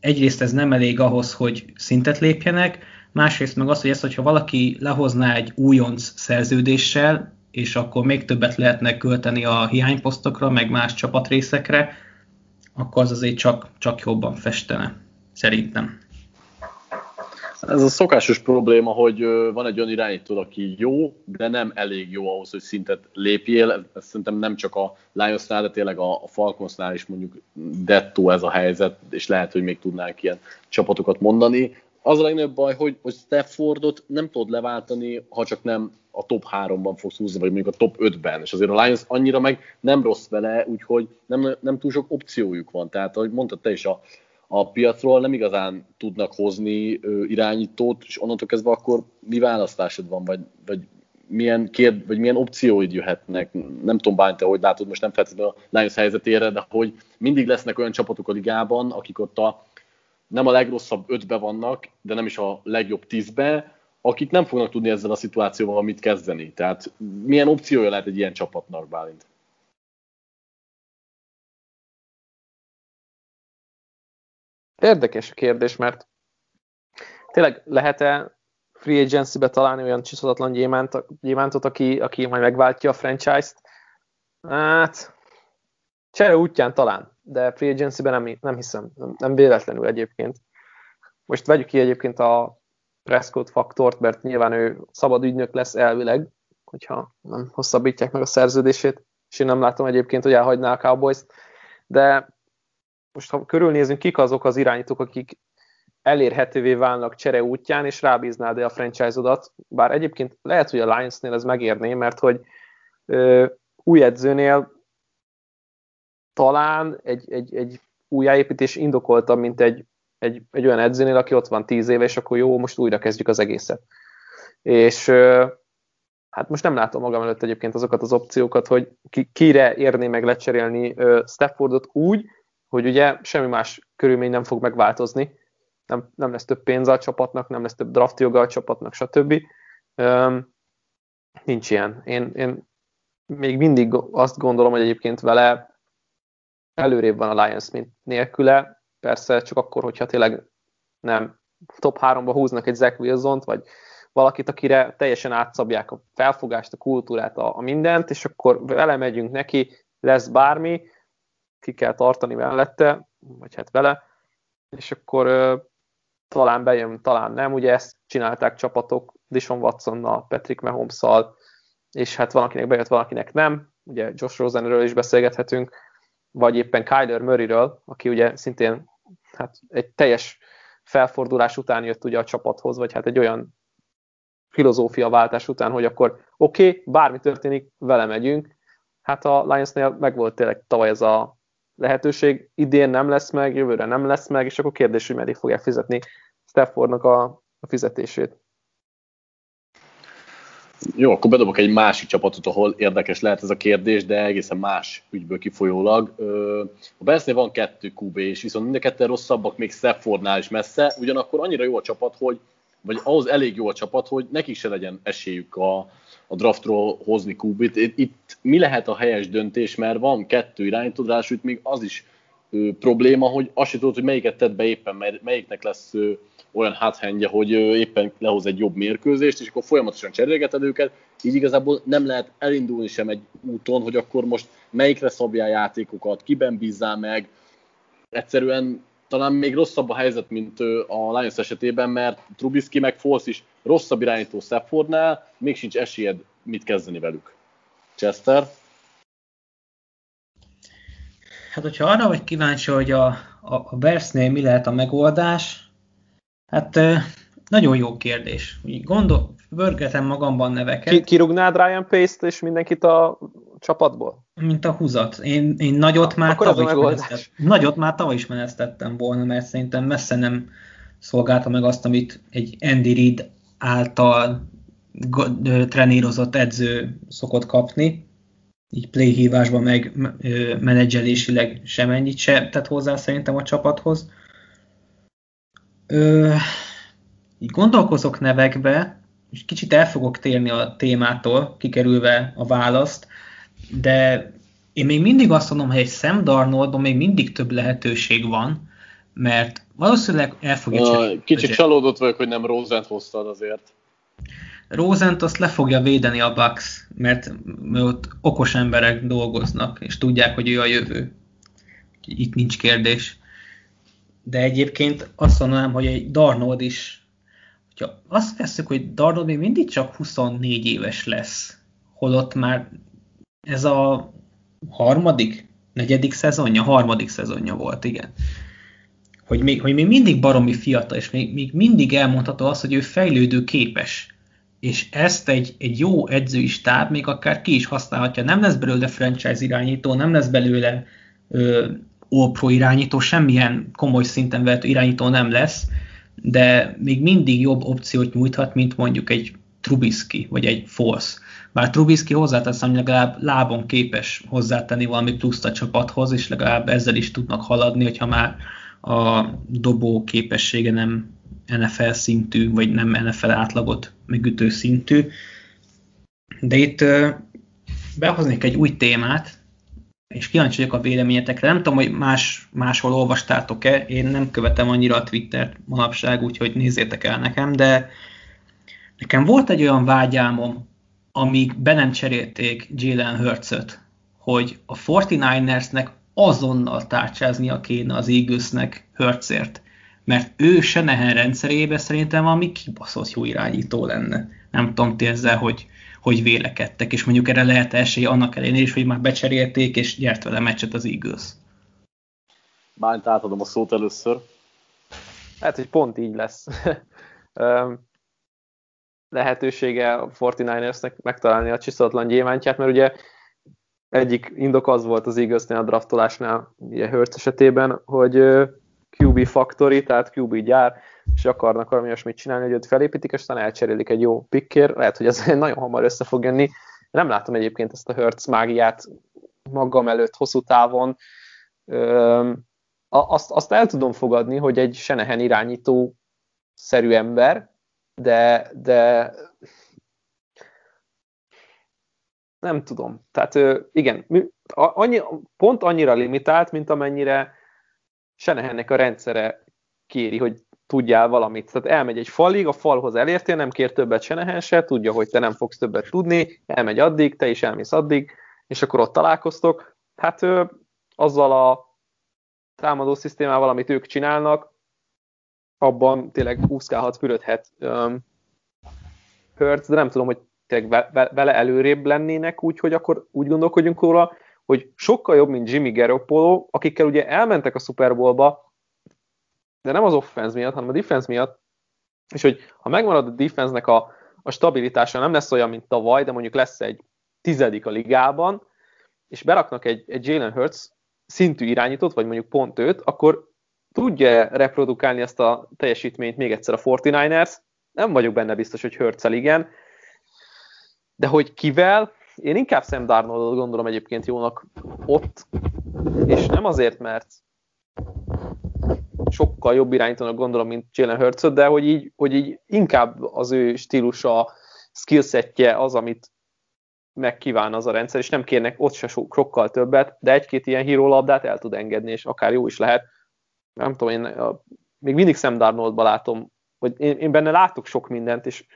egyrészt ez nem elég ahhoz, hogy szintet lépjenek, másrészt meg az, hogy ezt, hogyha valaki lehozná egy újonc szerződéssel, és akkor még többet lehetne költeni a hiányposztokra, meg más csapatrészekre, akkor az azért csak, csak jobban festene, szerintem. Ez a szokásos probléma, hogy van egy olyan irányító, aki jó, de nem elég jó ahhoz, hogy szintet lépjél. Ez szerintem nem csak a Lionsnál, de tényleg a Falconsnál is mondjuk dettó ez a helyzet, és lehet, hogy még tudnánk ilyen csapatokat mondani. Az a legnagyobb baj, hogy, hogy Staffordot nem tudod leváltani, ha csak nem a top 3-ban fogsz húzni, vagy mondjuk a top 5-ben, és azért a Lions annyira meg nem rossz vele, úgyhogy nem, nem túl sok opciójuk van. Tehát, ahogy mondtad te is, a, a piacról nem igazán tudnak hozni ö, irányítót, és onnantól kezdve akkor mi választásod van, vagy, vagy milyen, kérd, vagy milyen opcióid jöhetnek. Nem tudom, Bány, te hogy látod, most nem feltétlenül a Lions helyzetére, de hogy mindig lesznek olyan csapatok a ligában, akik ott a, nem a legrosszabb ötbe vannak, de nem is a legjobb tízbe, akik nem fognak tudni ezzel a szituációval mit kezdeni. Tehát milyen opciója lehet egy ilyen csapatnak, Bálint? Érdekes a kérdés, mert tényleg lehet-e free agency-be találni olyan csiszolатlan gyémánt, gyémántot, aki, aki majd megváltja a franchise-t? Hát, csere útján talán, de free agency-ben nem, nem hiszem, nem, véletlenül egyébként. Most vegyük ki egyébként a Prescott faktort, mert nyilván ő szabad ügynök lesz elvileg, hogyha nem hosszabbítják meg a szerződését, és én nem látom egyébként, hogy elhagyná a cowboys de most ha körülnézünk, kik azok az irányítók, akik elérhetővé válnak csere útján, és rábíznád a franchise-odat, bár egyébként lehet, hogy a Lionsnél ez megérné, mert hogy ö, új edzőnél talán egy, egy, egy újjáépítés indokoltabb, mint egy, egy, egy olyan edzőnél, aki ott van tíz éve, és akkor jó, most újra kezdjük az egészet. És hát most nem látom magam előtt egyébként azokat az opciókat, hogy ki, kire érné meg lecserélni Staffordot úgy, hogy ugye semmi más körülmény nem fog megváltozni, nem, nem lesz több pénz a csapatnak, nem lesz több draft joga a csapatnak, stb. Um, nincs ilyen. Én, én még mindig azt gondolom, hogy egyébként vele előrébb van a Lions, mint nélküle. Persze csak akkor, hogyha tényleg nem top 3-ba húznak egy Zach wilson vagy valakit, akire teljesen átszabják a felfogást, a kultúrát, a, a mindent, és akkor vele megyünk neki, lesz bármi, ki kell tartani mellette, vagy hát vele, és akkor talán bejön, talán nem. Ugye ezt csinálták csapatok Dishon Watsonnal, Patrick mahomes és hát valakinek bejött, valakinek nem. Ugye Josh Rosenről is beszélgethetünk, vagy éppen Kyler Murrayről, aki ugye szintén hát egy teljes felfordulás után jött ugye a csapathoz, vagy hát egy olyan filozófiaváltás után, hogy akkor oké, okay, bármi történik, vele megyünk. Hát a Lionsnél meg volt tényleg tavaly ez a lehetőség, idén nem lesz meg, jövőre nem lesz meg, és akkor kérdés, hogy meddig fogják fizetni Staffordnak a, a fizetését. Jó, akkor bedobok egy másik csapatot, ahol érdekes lehet ez a kérdés, de egészen más ügyből kifolyólag. A Bearsnél van kettő QB, és viszont mind a ketten rosszabbak még Staffordnál is messze, ugyanakkor annyira jó a csapat, hogy vagy ahhoz elég jó a csapat, hogy nekik se legyen esélyük a, a draftról hozni Kubit. Itt mi lehet a helyes döntés, mert van kettő irányító, itt még az is probléma, hogy azt sem tudod, hogy melyiket tedd be éppen, mert melyiknek lesz olyan háthendje, hogy éppen lehoz egy jobb mérkőzést, és akkor folyamatosan cserélgeted őket, így igazából nem lehet elindulni sem egy úton, hogy akkor most melyikre szabjál játékokat, kiben bízzál meg, egyszerűen talán még rosszabb a helyzet, mint a Lions esetében, mert Trubisky meg Foles is rosszabb irányító Staffordnál, még sincs esélyed mit kezdeni velük. Chester? Hát, hogyha arra vagy kíváncsi, hogy a, a, a Bersnél mi lehet a megoldás, hát nagyon jó kérdés. gondol, vörgetem magamban neveket. Ki, kirugnád Ryan Pace-t és mindenkit a csapatból? Mint a húzat. Én, én nagyot, már tavaly is nagyot már tavaly is menesztettem volna, mert szerintem messze nem szolgálta meg azt, amit egy Andy Reid által trenírozott edző szokott kapni. Így playhívásban meg menedzselésileg sem ennyit se tett hozzá szerintem a csapathoz. Ö, így gondolkozok nevekbe, és kicsit el fogok térni a témától, kikerülve a választ, de én még mindig azt mondom, hogy egy Sam Darnoldon még mindig több lehetőség van, mert valószínűleg el fogja uh, Kicsit csalódott vagyok, hogy nem Rosent hoztad azért. Rosent azt le fogja védeni a Bucks, mert ott okos emberek dolgoznak, és tudják, hogy ő a jövő. Itt nincs kérdés. De egyébként azt mondanám, hogy egy Darnold is, hogyha azt veszük, hogy Darnold még mindig csak 24 éves lesz, holott már ez a harmadik, negyedik szezonja, harmadik szezonja volt, igen. Hogy még, hogy még mindig baromi fiatal, és még, még mindig elmondható az, hogy ő fejlődő képes. És ezt egy, egy jó edzői stáb még akár ki is használhatja. Nem lesz belőle franchise irányító, nem lesz belőle ö, all-pro irányító, semmilyen komoly szinten vehető irányító nem lesz, de még mindig jobb opciót nyújthat, mint mondjuk egy Trubisky, vagy egy Force. Bár Trubisky hozzáteszem, hogy legalább lábon képes hozzátenni valami pluszt a csapathoz, és legalább ezzel is tudnak haladni, hogyha már a dobó képessége nem NFL szintű, vagy nem NFL átlagot megütő szintű. De itt behoznék egy új témát, és kíváncsi vagyok a véleményetekre. Nem tudom, hogy más, máshol olvastátok-e, én nem követem annyira a Twittert manapság, úgyhogy nézzétek el nekem, de nekem volt egy olyan vágyálmom, amíg be nem cserélték Jalen hurts hogy a 49ersnek azonnal tárcsáznia kéne az Eaglesnek Hurtsért, mert ő Senehen rendszerébe szerintem valami kibaszott jó irányító lenne. Nem tudom ti ezzel, hogy, hogy vélekedtek, és mondjuk erre lehet esély annak ellenére is, hogy már becserélték, és gyert vele meccset az Eagles. Bányt átadom a szót először. Hát, hogy pont így lesz. lehetősége a 49ersnek megtalálni a csiszolatlan gyémántját, mert ugye egyik indok az volt az Eaglesnél a draftolásnál, ugye Hurts esetében, hogy QB factory, tehát QB gyár, és akarnak valami olyasmit csinálni, hogy őt felépítik, és aztán elcserélik egy jó pickért. Lehet, hogy ez nagyon hamar össze fog jönni. Nem látom egyébként ezt a Hurts mágiát magam előtt hosszú távon. azt, azt el tudom fogadni, hogy egy Senehen irányító szerű ember, de, de nem tudom. Tehát igen, annyi, pont annyira limitált, mint amennyire Senehennek a rendszere kéri, hogy tudjál valamit. Tehát elmegy egy falig, a falhoz elértél, nem kér többet Senehen se, tudja, hogy te nem fogsz többet tudni, elmegy addig, te is elmész addig, és akkor ott találkoztok. Hát azzal a támadó szisztémával, amit ők csinálnak, abban tényleg úszkálhat, fürödhet Hurts, de nem tudom, hogy tényleg vele előrébb lennének úgy, hogy akkor úgy gondolkodjunk róla, hogy sokkal jobb, mint Jimmy Garoppolo, akikkel ugye elmentek a Super Bowlba, de nem az offense miatt, hanem a defense miatt, és hogy ha megmarad a defense-nek a, a stabilitása, nem lesz olyan, mint tavaly, de mondjuk lesz egy tizedik a ligában, és beraknak egy, egy Jalen Hurts szintű irányítót, vagy mondjuk pont őt, akkor tudja reprodukálni ezt a teljesítményt még egyszer a 49ers. Nem vagyok benne biztos, hogy hurts igen, de hogy kivel, én inkább Sam Darnoldot gondolom egyébként jónak ott, és nem azért, mert sokkal jobb irányítónak gondolom, mint Jalen hurts de hogy így, hogy így inkább az ő stílusa, skillsetje az, amit megkíván az a rendszer, és nem kérnek ott se sokkal többet, de egy-két ilyen híró labdát el tud engedni, és akár jó is lehet. Nem tudom, én a, még mindig Sam Darnoldba látom, hogy én, én benne látok sok mindent, és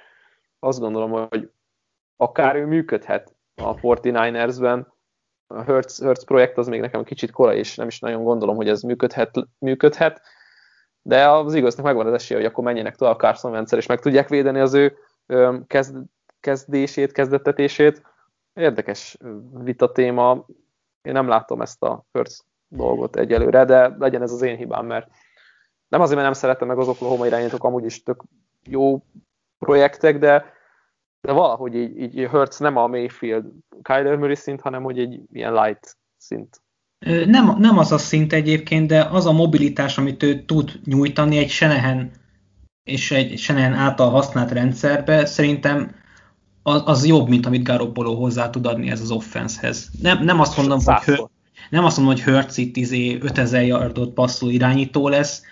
azt gondolom, hogy akár ő működhet a 49ersben. A Hertz, Hertz projekt az még nekem kicsit korai, és nem is nagyon gondolom, hogy ez működhet, működhet de az igaznak megvan az esélye, hogy akkor menjenek tovább Carson Wentz és meg tudják védeni az ő kezd, kezdését, kezdettetését. Érdekes vita téma. Én nem látom ezt a Hertz dolgot egyelőre, de legyen ez az én hibám, mert nem azért, mert nem szeretem meg az Oklahoma irányítók, amúgy is tök jó projektek, de de valahogy így, így Hertz nem a Mayfield Kyler Murray szint, hanem hogy egy ilyen light szint. Nem, nem az a szint egyébként, de az a mobilitás, amit ő tud nyújtani egy Senehen és egy Senehen által használt rendszerbe, szerintem az, az jobb, mint amit Garoppolo hozzá tud adni ez az offensehez. Nem, nem azt mondom, hogy nem azt mondom, hogy Hertz itt izé 5000 yardot passzoló irányító lesz,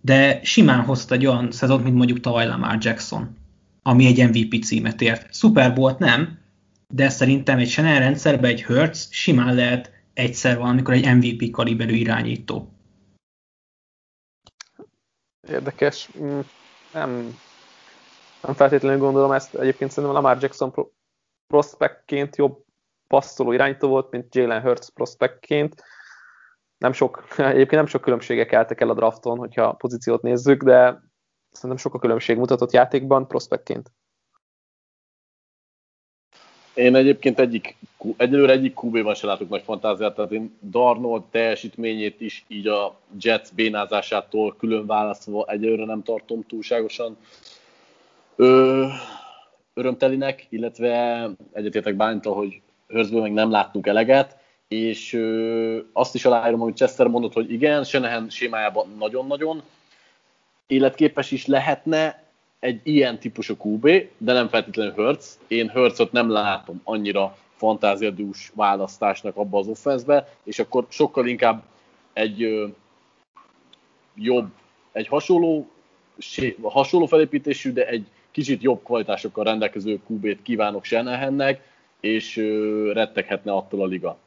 de simán hozta egy olyan szezont, mint mondjuk tavaly Lamar Jackson ami egy MVP címet ért. Super volt nem, de szerintem egy Chanel rendszerben egy Hertz simán lehet egyszer valamikor egy MVP kaliberű irányító. Érdekes. Mm, nem, nem feltétlenül gondolom ezt. Egyébként szerintem Lamar Jackson prospektként jobb passzoló irányító volt, mint Jalen Hurts prospektként. Nem sok, egyébként nem sok különbségek álltak el a drafton, hogyha a pozíciót nézzük, de Szerintem sok a különbség mutatott játékban prospektként. Én egyébként egyik, egyelőre egyik QB-ban se látok nagy fantáziát, tehát én Darnold teljesítményét is így a Jets bénázásától külön választva egyelőre nem tartom túlságosan ö, örömtelinek, illetve egyetértek Bántal, hogy Hörzből meg nem láttunk eleget, és ö, azt is aláírom, hogy Chester mondott, hogy igen, Senehen sémájában nagyon-nagyon, életképes is lehetne egy ilyen típusú QB, de nem feltétlenül Hurts. Én Hurtsot nem látom annyira fantáziadús választásnak abba az offenszbe, és akkor sokkal inkább egy ö, jobb, egy hasonló, hasonló felépítésű, de egy kicsit jobb kvalitásokkal rendelkező QB-t kívánok Shanahannek, és ö, retteghetne attól a liga.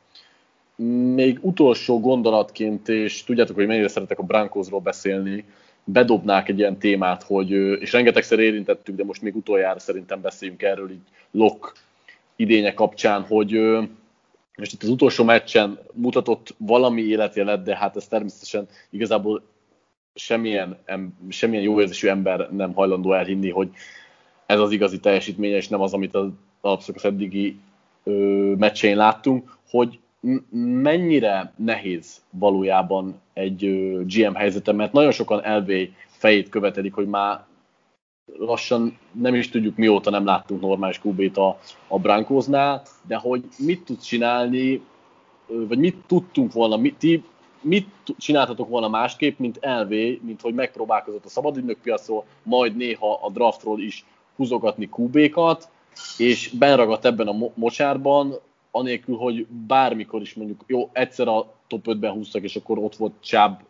még utolsó gondolatként, és tudjátok, hogy mennyire szeretek a Brankosról beszélni, bedobnák egy ilyen témát, hogy, és rengetegszer érintettük, de most még utoljára szerintem beszéljünk erről így Lok idénye kapcsán, hogy most itt az utolsó meccsen mutatott valami életjelet, de hát ez természetesen igazából semmilyen, semmilyen jó érzésű ember nem hajlandó elhinni, hogy ez az igazi teljesítménye, és nem az, amit az alapszakasz eddigi ö, meccsén láttunk, hogy mennyire nehéz valójában egy GM helyzete, mert nagyon sokan LV fejét követelik, hogy már lassan nem is tudjuk mióta nem láttunk normális QB-t a, a Brankosnál, de hogy mit tud csinálni, vagy mit tudtunk volna, mit, ti mit csináltatok volna másképp, mint LV, mint hogy megpróbálkozott a szabadügynök piacról, majd néha a draftról is húzogatni QB-kat, és benragadt ebben a mocsárban, anélkül, hogy bármikor is mondjuk, jó, egyszer a top 5-ben húztak, és akkor ott volt Csáb,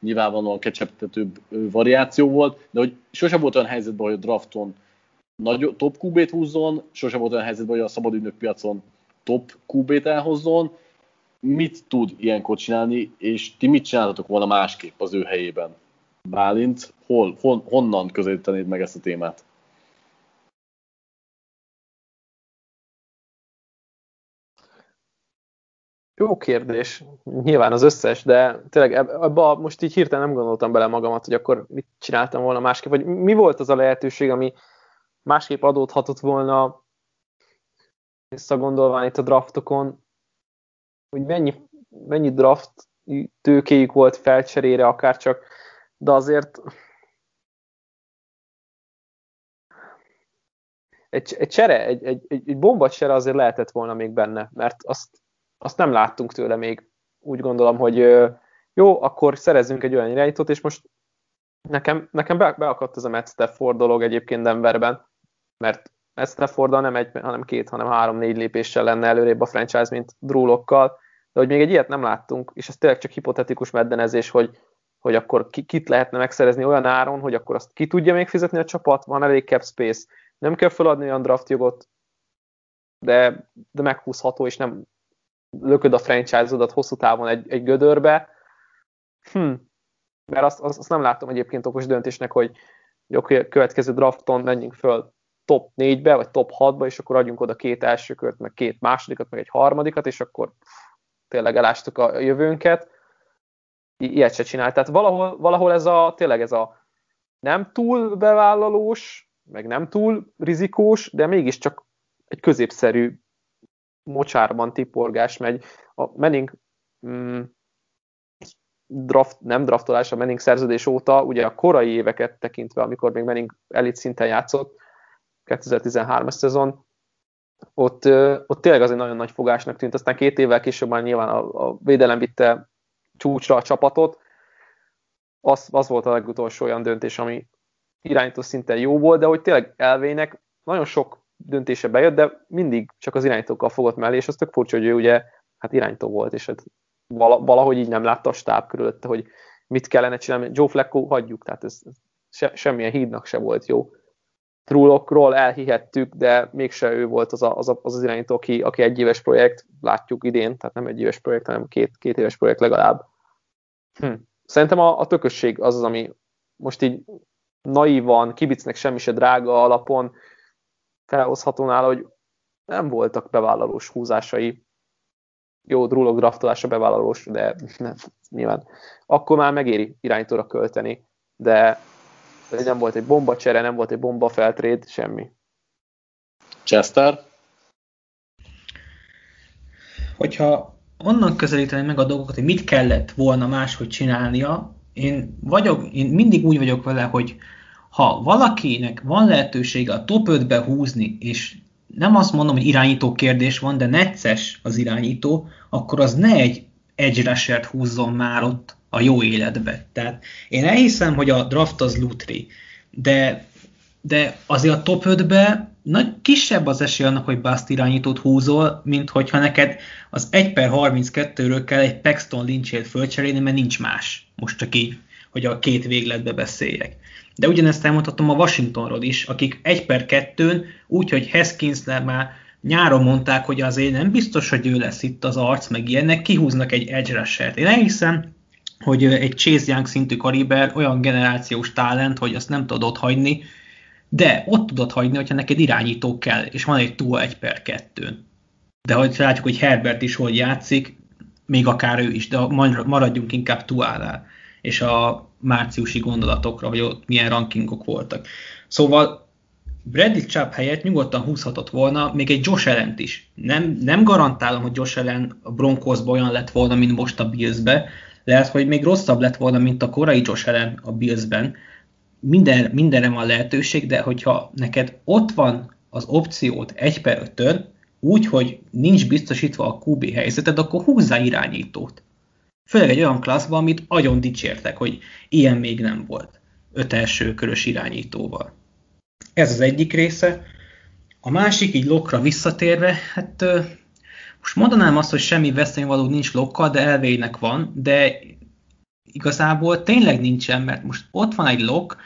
nyilvánvalóan kecseptetőbb variáció volt, de hogy sosem volt olyan helyzetben, hogy a drafton nagy, top QB-t húzzon, sosem volt olyan helyzetben, hogy a szabadügynök piacon top QB-t elhozzon, mit tud ilyenkor csinálni, és ti mit csináltatok volna másképp az ő helyében? Bálint, hol, hon, honnan közelítenéd meg ezt a témát? Jó kérdés. Nyilván az összes, de tényleg ebbe most így hirtelen nem gondoltam bele magamat, hogy akkor mit csináltam volna másképp, vagy mi volt az a lehetőség, ami másképp adódhatott volna visszagondolván itt a draftokon, hogy mennyi, mennyi draft tőkéjük volt felcserére, akár csak, de azért egy, egy csere, egy, egy, egy bomba csere azért lehetett volna még benne, mert azt, azt nem láttunk tőle még. Úgy gondolom, hogy jó, akkor szerezzünk egy olyan irányítót, és most nekem, nekem be, beakadt ez a Matt Stafford dolog egyébként Denverben, mert Matt stafford nem egy, hanem két, hanem három-négy lépéssel lenne előrébb a franchise, mint Drúlokkal, de hogy még egy ilyet nem láttunk, és ez tényleg csak hipotetikus meddenezés, hogy, hogy akkor kit lehetne megszerezni olyan áron, hogy akkor azt ki tudja még fizetni a csapat, van elég cap space, nem kell feladni olyan draft jogot, de, de meghúzható, és nem lököd a franchise-odat hosszú távon egy, egy gödörbe. Hm. Mert azt, azt, azt nem látom egyébként okos döntésnek, hogy, hogy következő drafton menjünk föl top 4-be, vagy top 6-ba, és akkor adjunk oda két első kört, meg két másodikat, meg egy harmadikat, és akkor tényleg elástuk a jövőnket. I- ilyet se csinált. Tehát valahol, valahol ez a, tényleg ez a nem túl bevállalós, meg nem túl rizikós, de mégiscsak egy középszerű mocsárban tiporgás megy. A Menning mm, draft, nem draftolás, a Menning szerződés óta, ugye a korai éveket tekintve, amikor még Menning elit szinten játszott, 2013 szezon, ott, ott tényleg az egy nagyon nagy fogásnak tűnt, aztán két évvel később már nyilván a, a védelem vitte csúcsra a csapatot, az, az volt a legutolsó olyan döntés, ami irányító szinten jó volt, de hogy tényleg elvének nagyon sok döntése bejött, de mindig csak az irányítókkal fogott mellé, és az tök furcsa, hogy ő ugye hát irányító volt, és hát valahogy így nem látta a stáb körülötte, hogy mit kellene csinálni. Joe Flacco hagyjuk, tehát ez, se, semmilyen hídnak se volt jó. Trulokról elhihettük, de mégse ő volt az a, az, a, az, az irányító, aki, aki egy éves projekt, látjuk idén, tehát nem egy éves projekt, hanem két, két éves projekt legalább. Hm. Szerintem a, a tökösség az az, ami most így naívan, kibicnek semmi se drága alapon felhozható nála, hogy nem voltak bevállalós húzásai. Jó, drulog draftolása bevállalós, de nem, nyilván. Akkor már megéri irányítóra költeni, de nem volt egy bomba csere, nem volt egy bomba feltréd, semmi. Chester? Hogyha onnan közelíteni meg a dolgokat, hogy mit kellett volna máshogy csinálnia, én, vagyok, én mindig úgy vagyok vele, hogy ha valakinek van lehetősége a top 5-be húzni, és nem azt mondom, hogy irányító kérdés van, de necces az irányító, akkor az ne egy edge rushert húzzon már ott a jó életbe. Tehát én elhiszem, hogy a draft az lutri, de, de azért a top 5-be nagy, kisebb az esély annak, hogy bust irányítót húzol, mint hogyha neked az 1 per 32-ről kell egy Paxton Lynch-ét fölcserélni, mert nincs más. Most csak így, hogy a két végletbe beszéljek. De ugyanezt elmondhatom a Washingtonról is, akik 1 per 2-n, úgyhogy Haskins már nyáron mondták, hogy azért nem biztos, hogy ő lesz itt az arc, meg ilyenek, kihúznak egy edge rushert. Én elhiszem, hogy egy Chase Young szintű kariber olyan generációs talent, hogy azt nem tudod hagyni, de ott tudod hagyni, hogyha neked irányító kell, és van egy túl egy per kettőn. De hogy látjuk, hogy Herbert is hogy játszik, még akár ő is, de maradjunk inkább Tuánál, és a márciusi gondolatokra, hogy ott milyen rankingok voltak. Szóval Bradley Chubb helyett nyugodtan húzhatott volna még egy Josh allen is. Nem, nem garantálom, hogy Josh Allen a Broncosba olyan lett volna, mint most a Billsbe. Lehet, hogy még rosszabb lett volna, mint a korai Josh Allen a Billsben. Minden, mindenre van lehetőség, de hogyha neked ott van az opciót egy per 5 úgy, hogy nincs biztosítva a QB helyzeted, akkor húzzá irányítót. Főleg egy olyan klasszban, amit nagyon dicsértek, hogy ilyen még nem volt. Öt első körös irányítóval. Ez az egyik része. A másik, így lokra visszatérve, hát most mondanám azt, hogy semmi veszélyvaló nincs lokkal, de elvének van, de igazából tényleg nincsen, mert most ott van egy lok,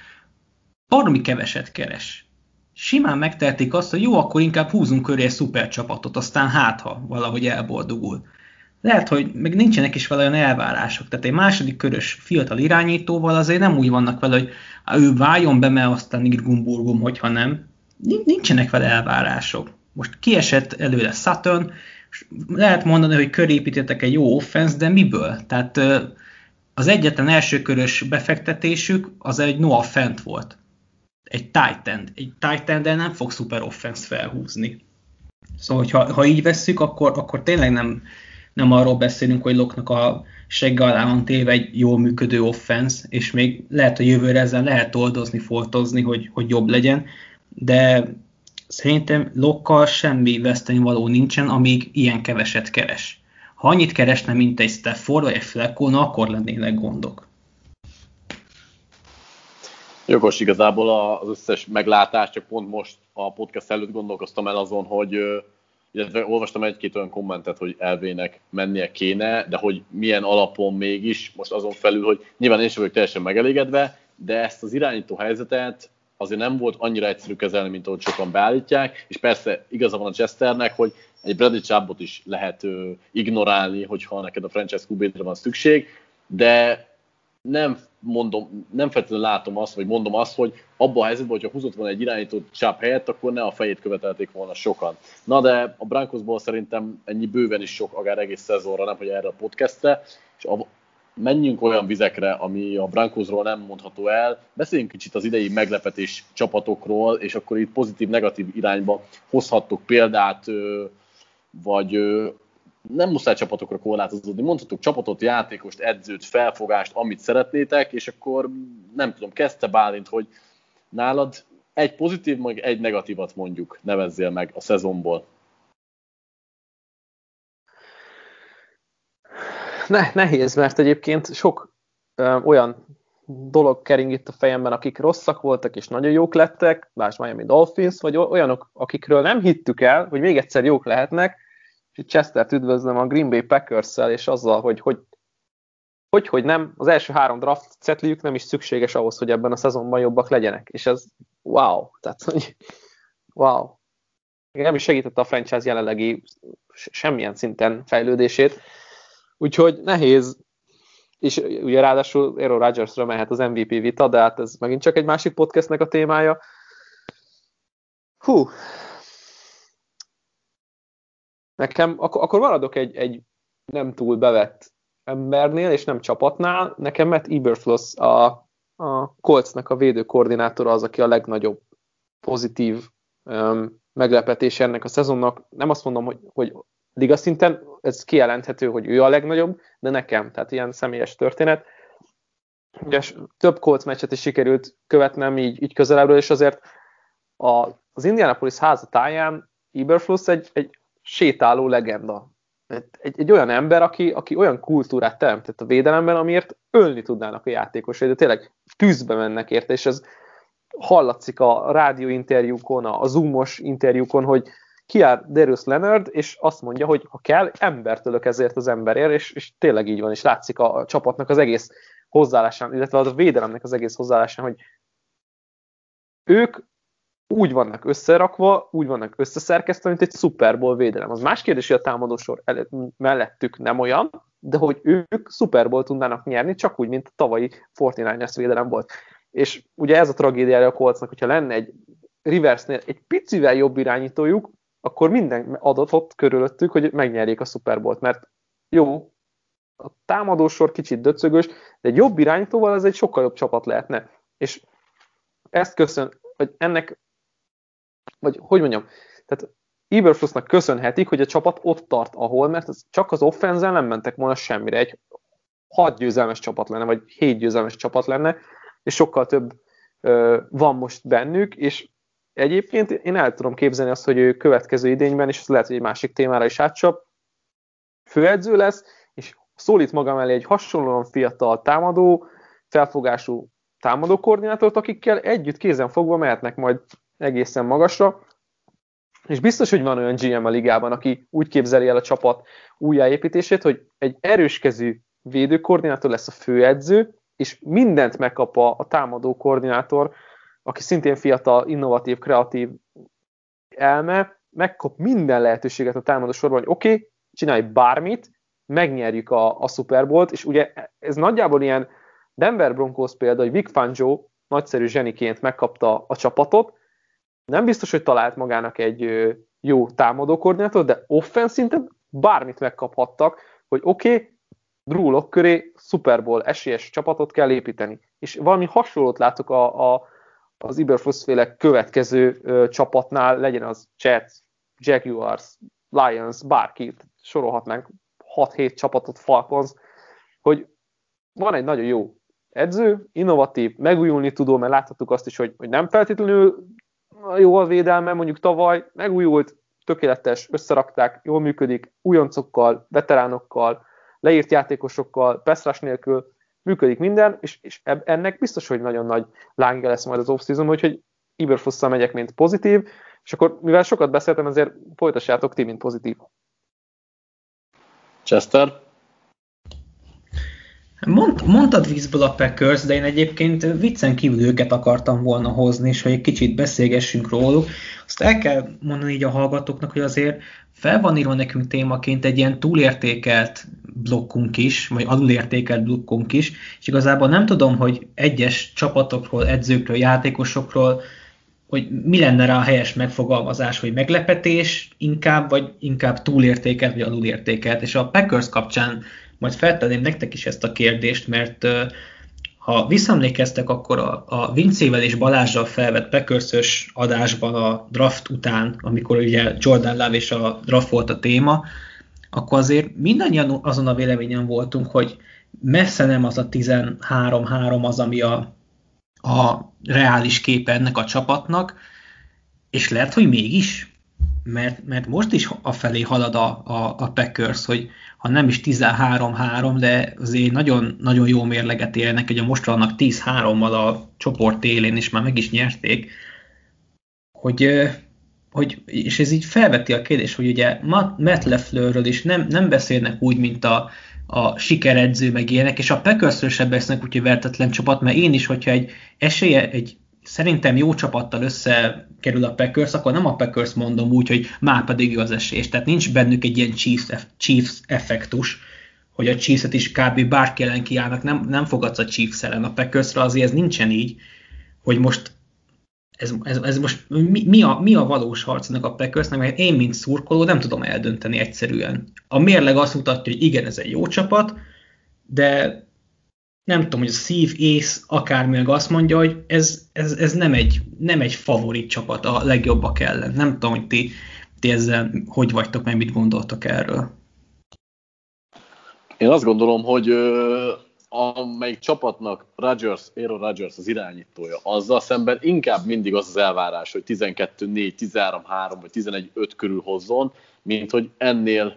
baromi keveset keres. Simán megtehetik azt, hogy jó, akkor inkább húzunk köré egy szuper csapatot, aztán hát, ha valahogy elboldogul. Lehet, hogy meg nincsenek is vele olyan elvárások. Tehát egy második körös fiatal irányítóval azért nem úgy vannak vele, hogy ő váljon be, mert aztán Irgumburgum, hogyha nem. Nincsenek vele elvárások. Most kiesett előle Saturn, lehet mondani, hogy körépítettek egy jó offense, de miből? Tehát az egyetlen elsőkörös befektetésük az egy Noah Fent volt. Egy Titan. Egy Titan, de nem fog szuper offense felhúzni. Szóval, ha, ha így vesszük, akkor, akkor tényleg nem, nem arról beszélünk, hogy Loknak a segge alá van téve egy jól működő offense, és még lehet, hogy jövőre ezzel lehet oldozni, foltozni, hogy, hogy jobb legyen, de szerintem Lokkal semmi veszteni való nincsen, amíg ilyen keveset keres. Ha annyit keresne, mint egy Stafford vagy egy Flacco, na akkor lennének gondok. Jogos igazából az összes meglátás, csak pont most a podcast előtt gondolkoztam el azon, hogy illetve olvastam egy-két olyan kommentet, hogy elvének mennie kéne, de hogy milyen alapon mégis, most azon felül, hogy nyilván én sem vagyok teljesen megelégedve, de ezt az irányító helyzetet azért nem volt annyira egyszerű kezelni, mint ahogy sokan beállítják, és persze igaza van a Chesternek, hogy egy Bradley Chubbot is lehet ö, ignorálni, hogyha neked a franchise qb van szükség, de nem mondom, nem feltétlenül látom azt, vagy mondom azt, hogy abban a helyzetben, hogyha húzott volna egy irányító csáp helyett, akkor ne a fejét követelték volna sokan. Na de a Brankosból szerintem ennyi bőven is sok, akár egész szezonra, nem hogy erre a podcastre, és a, menjünk olyan vizekre, ami a Brankosról nem mondható el. Beszéljünk kicsit az idei meglepetés csapatokról, és akkor itt pozitív-negatív irányba hozhattok példát, vagy nem muszáj csapatokra korlátozódni, mondhatok csapatot, játékost, edzőt, felfogást, amit szeretnétek, és akkor nem tudom, kezdte Bálint, hogy nálad egy pozitív, meg egy negatívat mondjuk nevezzél meg a szezonból. Ne, nehéz, mert egyébként sok ö, olyan dolog kering itt a fejemben, akik rosszak voltak és nagyon jók lettek, lásd Miami Dolphins, vagy olyanok, akikről nem hittük el, hogy még egyszer jók lehetnek, és Chester-t üdvözlöm a Green Bay packers és azzal, hogy hogy, hogy hogy nem, az első három draft cetliük nem is szükséges ahhoz, hogy ebben a szezonban jobbak legyenek, és ez wow, tehát hogy wow. Nem is segítette a franchise jelenlegi semmilyen szinten fejlődését, úgyhogy nehéz, és ugye ráadásul Aaron Rodgersra mehet az MVP vita, de hát ez megint csak egy másik podcastnek a témája. Hú, Nekem, akkor, akkor maradok egy, egy nem túl bevett embernél, és nem csapatnál. Nekem Matt Eberfloss a, a Coltsnak a védő koordinátora az, aki a legnagyobb pozitív um, meglepetés ennek a szezonnak. Nem azt mondom, hogy, hogy liga szinten, ez kijelenthető, hogy ő a legnagyobb, de nekem, tehát ilyen személyes történet. Ugye több Colts meccset is sikerült követnem így, így közelebbről, és azért a, az Indianapolis házatáján Eberfluss egy, egy sétáló legenda. Egy, egy olyan ember, aki, aki olyan kultúrát teremtett a védelemben, amiért ölni tudnának a játékosai, de tényleg tűzbe mennek érte, és ez hallatszik a rádióinterjúkon, a zoomos interjúkon, hogy kiáll Darius Leonard, és azt mondja, hogy ha kell, embert ölök ezért az emberért, és, és tényleg így van, és látszik a, a csapatnak az egész hozzáállásán, illetve a védelemnek az egész hozzáállásán, hogy ők úgy vannak összerakva, úgy vannak összeszerkesztve, mint egy Super Bowl védelem. Az más kérdés, hogy a támadósor mellettük nem olyan, de hogy ők Super Bowl tudnának nyerni, csak úgy, mint a tavalyi 49ers védelem volt. És ugye ez a tragédiája a Coltsnak, hogyha lenne egy Riversnél egy picivel jobb irányítójuk, akkor minden adatot körülöttük, hogy megnyerjék a Super Bowl-t, mert jó, a támadósor kicsit döcögös, de egy jobb irányítóval ez egy sokkal jobb csapat lehetne. És ezt köszön, vagy ennek, vagy hogy mondjam, tehát Eberflussnak köszönhetik, hogy a csapat ott tart, ahol, mert csak az offenzel nem mentek volna semmire. Egy hat győzelmes csapat lenne, vagy hét győzelmes csapat lenne, és sokkal több ö, van most bennük, és egyébként én el tudom képzelni azt, hogy ő következő idényben, és ez lehet, hogy egy másik témára is átcsap, főedző lesz, és szólít maga mellé egy hasonlóan fiatal támadó, felfogású támadó koordinátort, akikkel együtt kézen fogva mehetnek majd egészen magasra, és biztos, hogy van olyan GM a ligában, aki úgy képzeli el a csapat újjáépítését, hogy egy erőskezű védőkoordinátor lesz a főedző, és mindent megkap a, a támadó koordinátor, aki szintén fiatal, innovatív, kreatív elme, megkap minden lehetőséget a támadó sorban, hogy oké, okay, csinálj bármit, megnyerjük a, a Super Bowl-t, és ugye ez nagyjából ilyen Denver Broncos példa, hogy Vic Fangio nagyszerű zseniként megkapta a csapatot, nem biztos, hogy talált magának egy jó támadó koordinátor, de offenszinten bármit megkaphattak, hogy oké, okay, Drew Lock köré Super Bowl esélyes csapatot kell építeni. És valami hasonlót látok a, a, az Iberfluss féle következő ö, csapatnál, legyen az Jets, Jaguars, Lions, bárkit, sorolhatnánk 6-7 csapatot, Falcons, hogy van egy nagyon jó edző, innovatív, megújulni tudó, mert láthattuk azt is, hogy, hogy nem feltétlenül jó a védelme, mondjuk tavaly megújult, tökéletes, összerakták, jól működik, újoncokkal, veteránokkal, leírt játékosokkal, Peszrás nélkül, működik minden, és, és ennek biztos, hogy nagyon nagy lángja lesz majd az off-season, úgyhogy Iberfosszal megyek, mint pozitív, és akkor, mivel sokat beszéltem, ezért folytassátok ti, mint pozitív. Chester? Mond, mondtad vízből a Packers, de én egyébként viccen kívül őket akartam volna hozni, és hogy egy kicsit beszélgessünk róluk. Azt el kell mondani így a hallgatóknak, hogy azért fel van írva nekünk témaként egy ilyen túlértékelt blokkunk is, vagy alulértékelt blokkunk is, és igazából nem tudom, hogy egyes csapatokról, edzőkről, játékosokról, hogy mi lenne rá a helyes megfogalmazás, hogy meglepetés inkább, vagy inkább túlértékelt, vagy alulértékelt. És a Packers kapcsán majd feltenném nektek is ezt a kérdést, mert ha visszaemlékeztek, akkor a, a Vincével és Balázsral felvett Packers adásban a draft után, amikor ugye Jordan Love és a draft volt a téma, akkor azért mindannyian azon a véleményen voltunk, hogy messze nem az a 13-3 az, ami a, a reális képe ennek a csapatnak, és lehet, hogy mégis, mert, mert most is afelé halad a, a, a Packers, hogy ha nem is 13-3, de azért nagyon, nagyon jó mérleget élnek, a most vannak 10-3-mal a csoport élén, és már meg is nyerték, hogy, hogy, és ez így felveti a kérdés, hogy ugye Matt Lefleurről is nem, nem beszélnek úgy, mint a, a sikeredző meg ilyenek, és a Packersről sem beszélnek úgy, hogy vertetlen csapat, mert én is, hogyha egy esélye, egy szerintem jó csapattal összekerül a Packers, akkor nem a Packers mondom úgy, hogy már pedig az esély. Tehát nincs bennük egy ilyen Chiefs, Chiefs effektus, hogy a Chiefs-et is kb. bárki ellen kiállnak, nem, nem fogadsz a Chiefs ellen. A Packersre azért ez nincsen így, hogy most ez, ez, ez most mi, mi, a, mi a valós harcnak a Packersnek, mert én, mint szurkoló, nem tudom eldönteni egyszerűen. A mérleg azt mutatja, hogy igen, ez egy jó csapat, de nem tudom, hogy a szív, ész, akármi azt mondja, hogy ez, ez, ez nem, egy, nem egy favorit csapat a legjobbak ellen. Nem tudom, hogy ti, ti ezzel hogy vagytok, meg mit gondoltok erről. Én azt gondolom, hogy amelyik csapatnak Rodgers, Aaron Rodgers az irányítója, azzal szemben inkább mindig az az elvárás, hogy 12-4, 13-3 vagy 11-5 körül hozzon, mint hogy ennél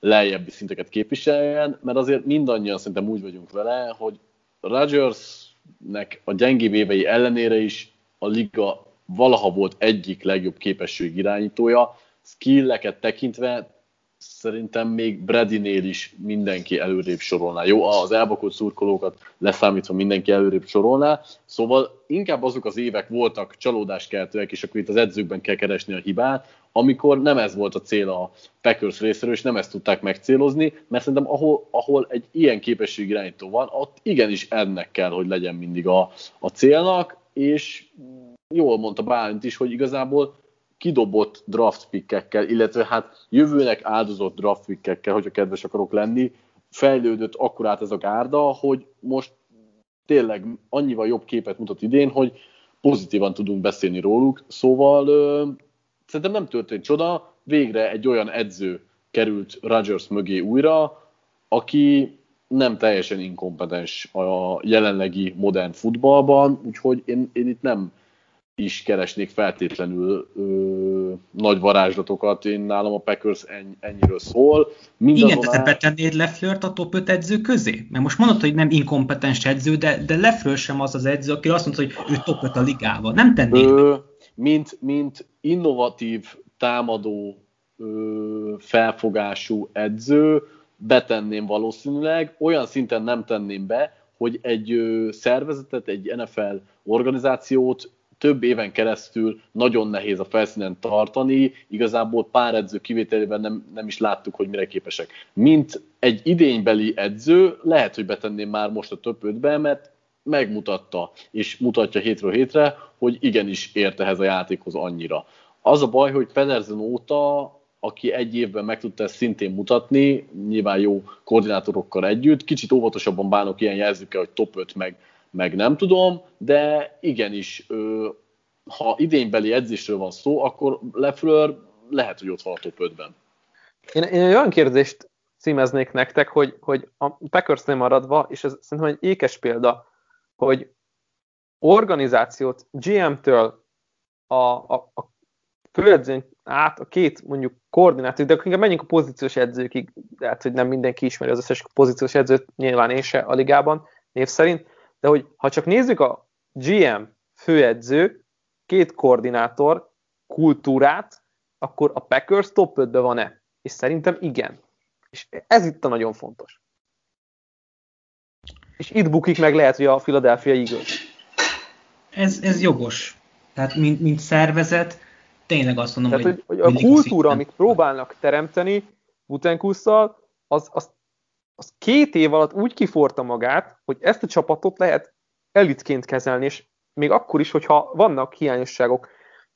lejjebbi szinteket képviseljen, mert azért mindannyian szerintem úgy vagyunk vele, hogy Rodgersnek a gyengébb évei ellenére is a liga valaha volt egyik legjobb képesség irányítója, skilleket tekintve szerintem még Bradynél is mindenki előrébb sorolná. Jó, az elbakott szurkolókat leszámítva mindenki előrébb sorolná, szóval inkább azok az évek voltak csalódáskeltőek, és akkor itt az edzőkben kell keresni a hibát, amikor nem ez volt a cél a Packers részéről, és nem ezt tudták megcélozni, mert szerintem ahol, ahol egy ilyen irányító van, ott igenis ennek kell, hogy legyen mindig a, a célnak, és jól mondta Bálint is, hogy igazából kidobott draft pickekkel, illetve hát jövőnek áldozott draft pickekkel, hogyha kedves akarok lenni, fejlődött akkurát ez a gárda, hogy most tényleg annyival jobb képet mutat idén, hogy pozitívan tudunk beszélni róluk, szóval szerintem nem történt csoda, végre egy olyan edző került Rodgers mögé újra, aki nem teljesen inkompetens a jelenlegi modern futballban, úgyhogy én, én itt nem is keresnék feltétlenül ö, nagy varázslatokat. Én nálam a Packers ennyi, ennyiről szól. Mindazonál... Igen, de te betennéd Leflört a top 5 edző közé? Mert most mondod, hogy nem inkompetens edző, de, de Lefleur sem az az edző, aki azt mondta, hogy ő top 5 a ligában. Nem tennéd ö, mint, mint innovatív, támadó felfogású edző, betenném valószínűleg, olyan szinten nem tenném be, hogy egy szervezetet, egy NFL organizációt több éven keresztül nagyon nehéz a felszínen tartani, igazából pár edző kivételében nem, nem is láttuk, hogy mire képesek. Mint egy idénybeli edző, lehet, hogy betenném már most a több ötbe, mert megmutatta, és mutatja hétről hétre, hogy igenis ért ehhez a játékhoz annyira. Az a baj, hogy Pedersen óta, aki egy évben meg tudta ezt szintén mutatni, nyilván jó koordinátorokkal együtt, kicsit óvatosabban bánok ilyen jelzőkkel, hogy top 5 meg meg nem tudom, de igenis, ha idénybeli edzésről van szó, akkor Lefleur lehet, hogy ott van a top 5-ben. Én, én egy olyan kérdést címeznék nektek, hogy, hogy a Packersnél maradva, és ez szerintem egy ékes példa, hogy organizációt GM-től a, a, a főedzőn át a két mondjuk koordinátor, de inkább menjünk a pozíciós edzőkig, lehet, hogy nem mindenki ismeri az összes pozíciós edzőt, nyilván én se a ligában név szerint, de hogy ha csak nézzük a GM főedző, két koordinátor kultúrát, akkor a Packers top 5 van-e? És szerintem igen. És ez itt a nagyon fontos. És itt bukik meg lehet, hogy a Philadelphia Eagles. Ez, ez jogos. Tehát mint, mint szervezet, tényleg azt mondom, Tehát, hogy, hogy a kultúra, amit próbálnak teremteni Butenkusszal, az, az az két év alatt úgy kiforta magát, hogy ezt a csapatot lehet elitként kezelni, és még akkor is, hogyha vannak hiányosságok,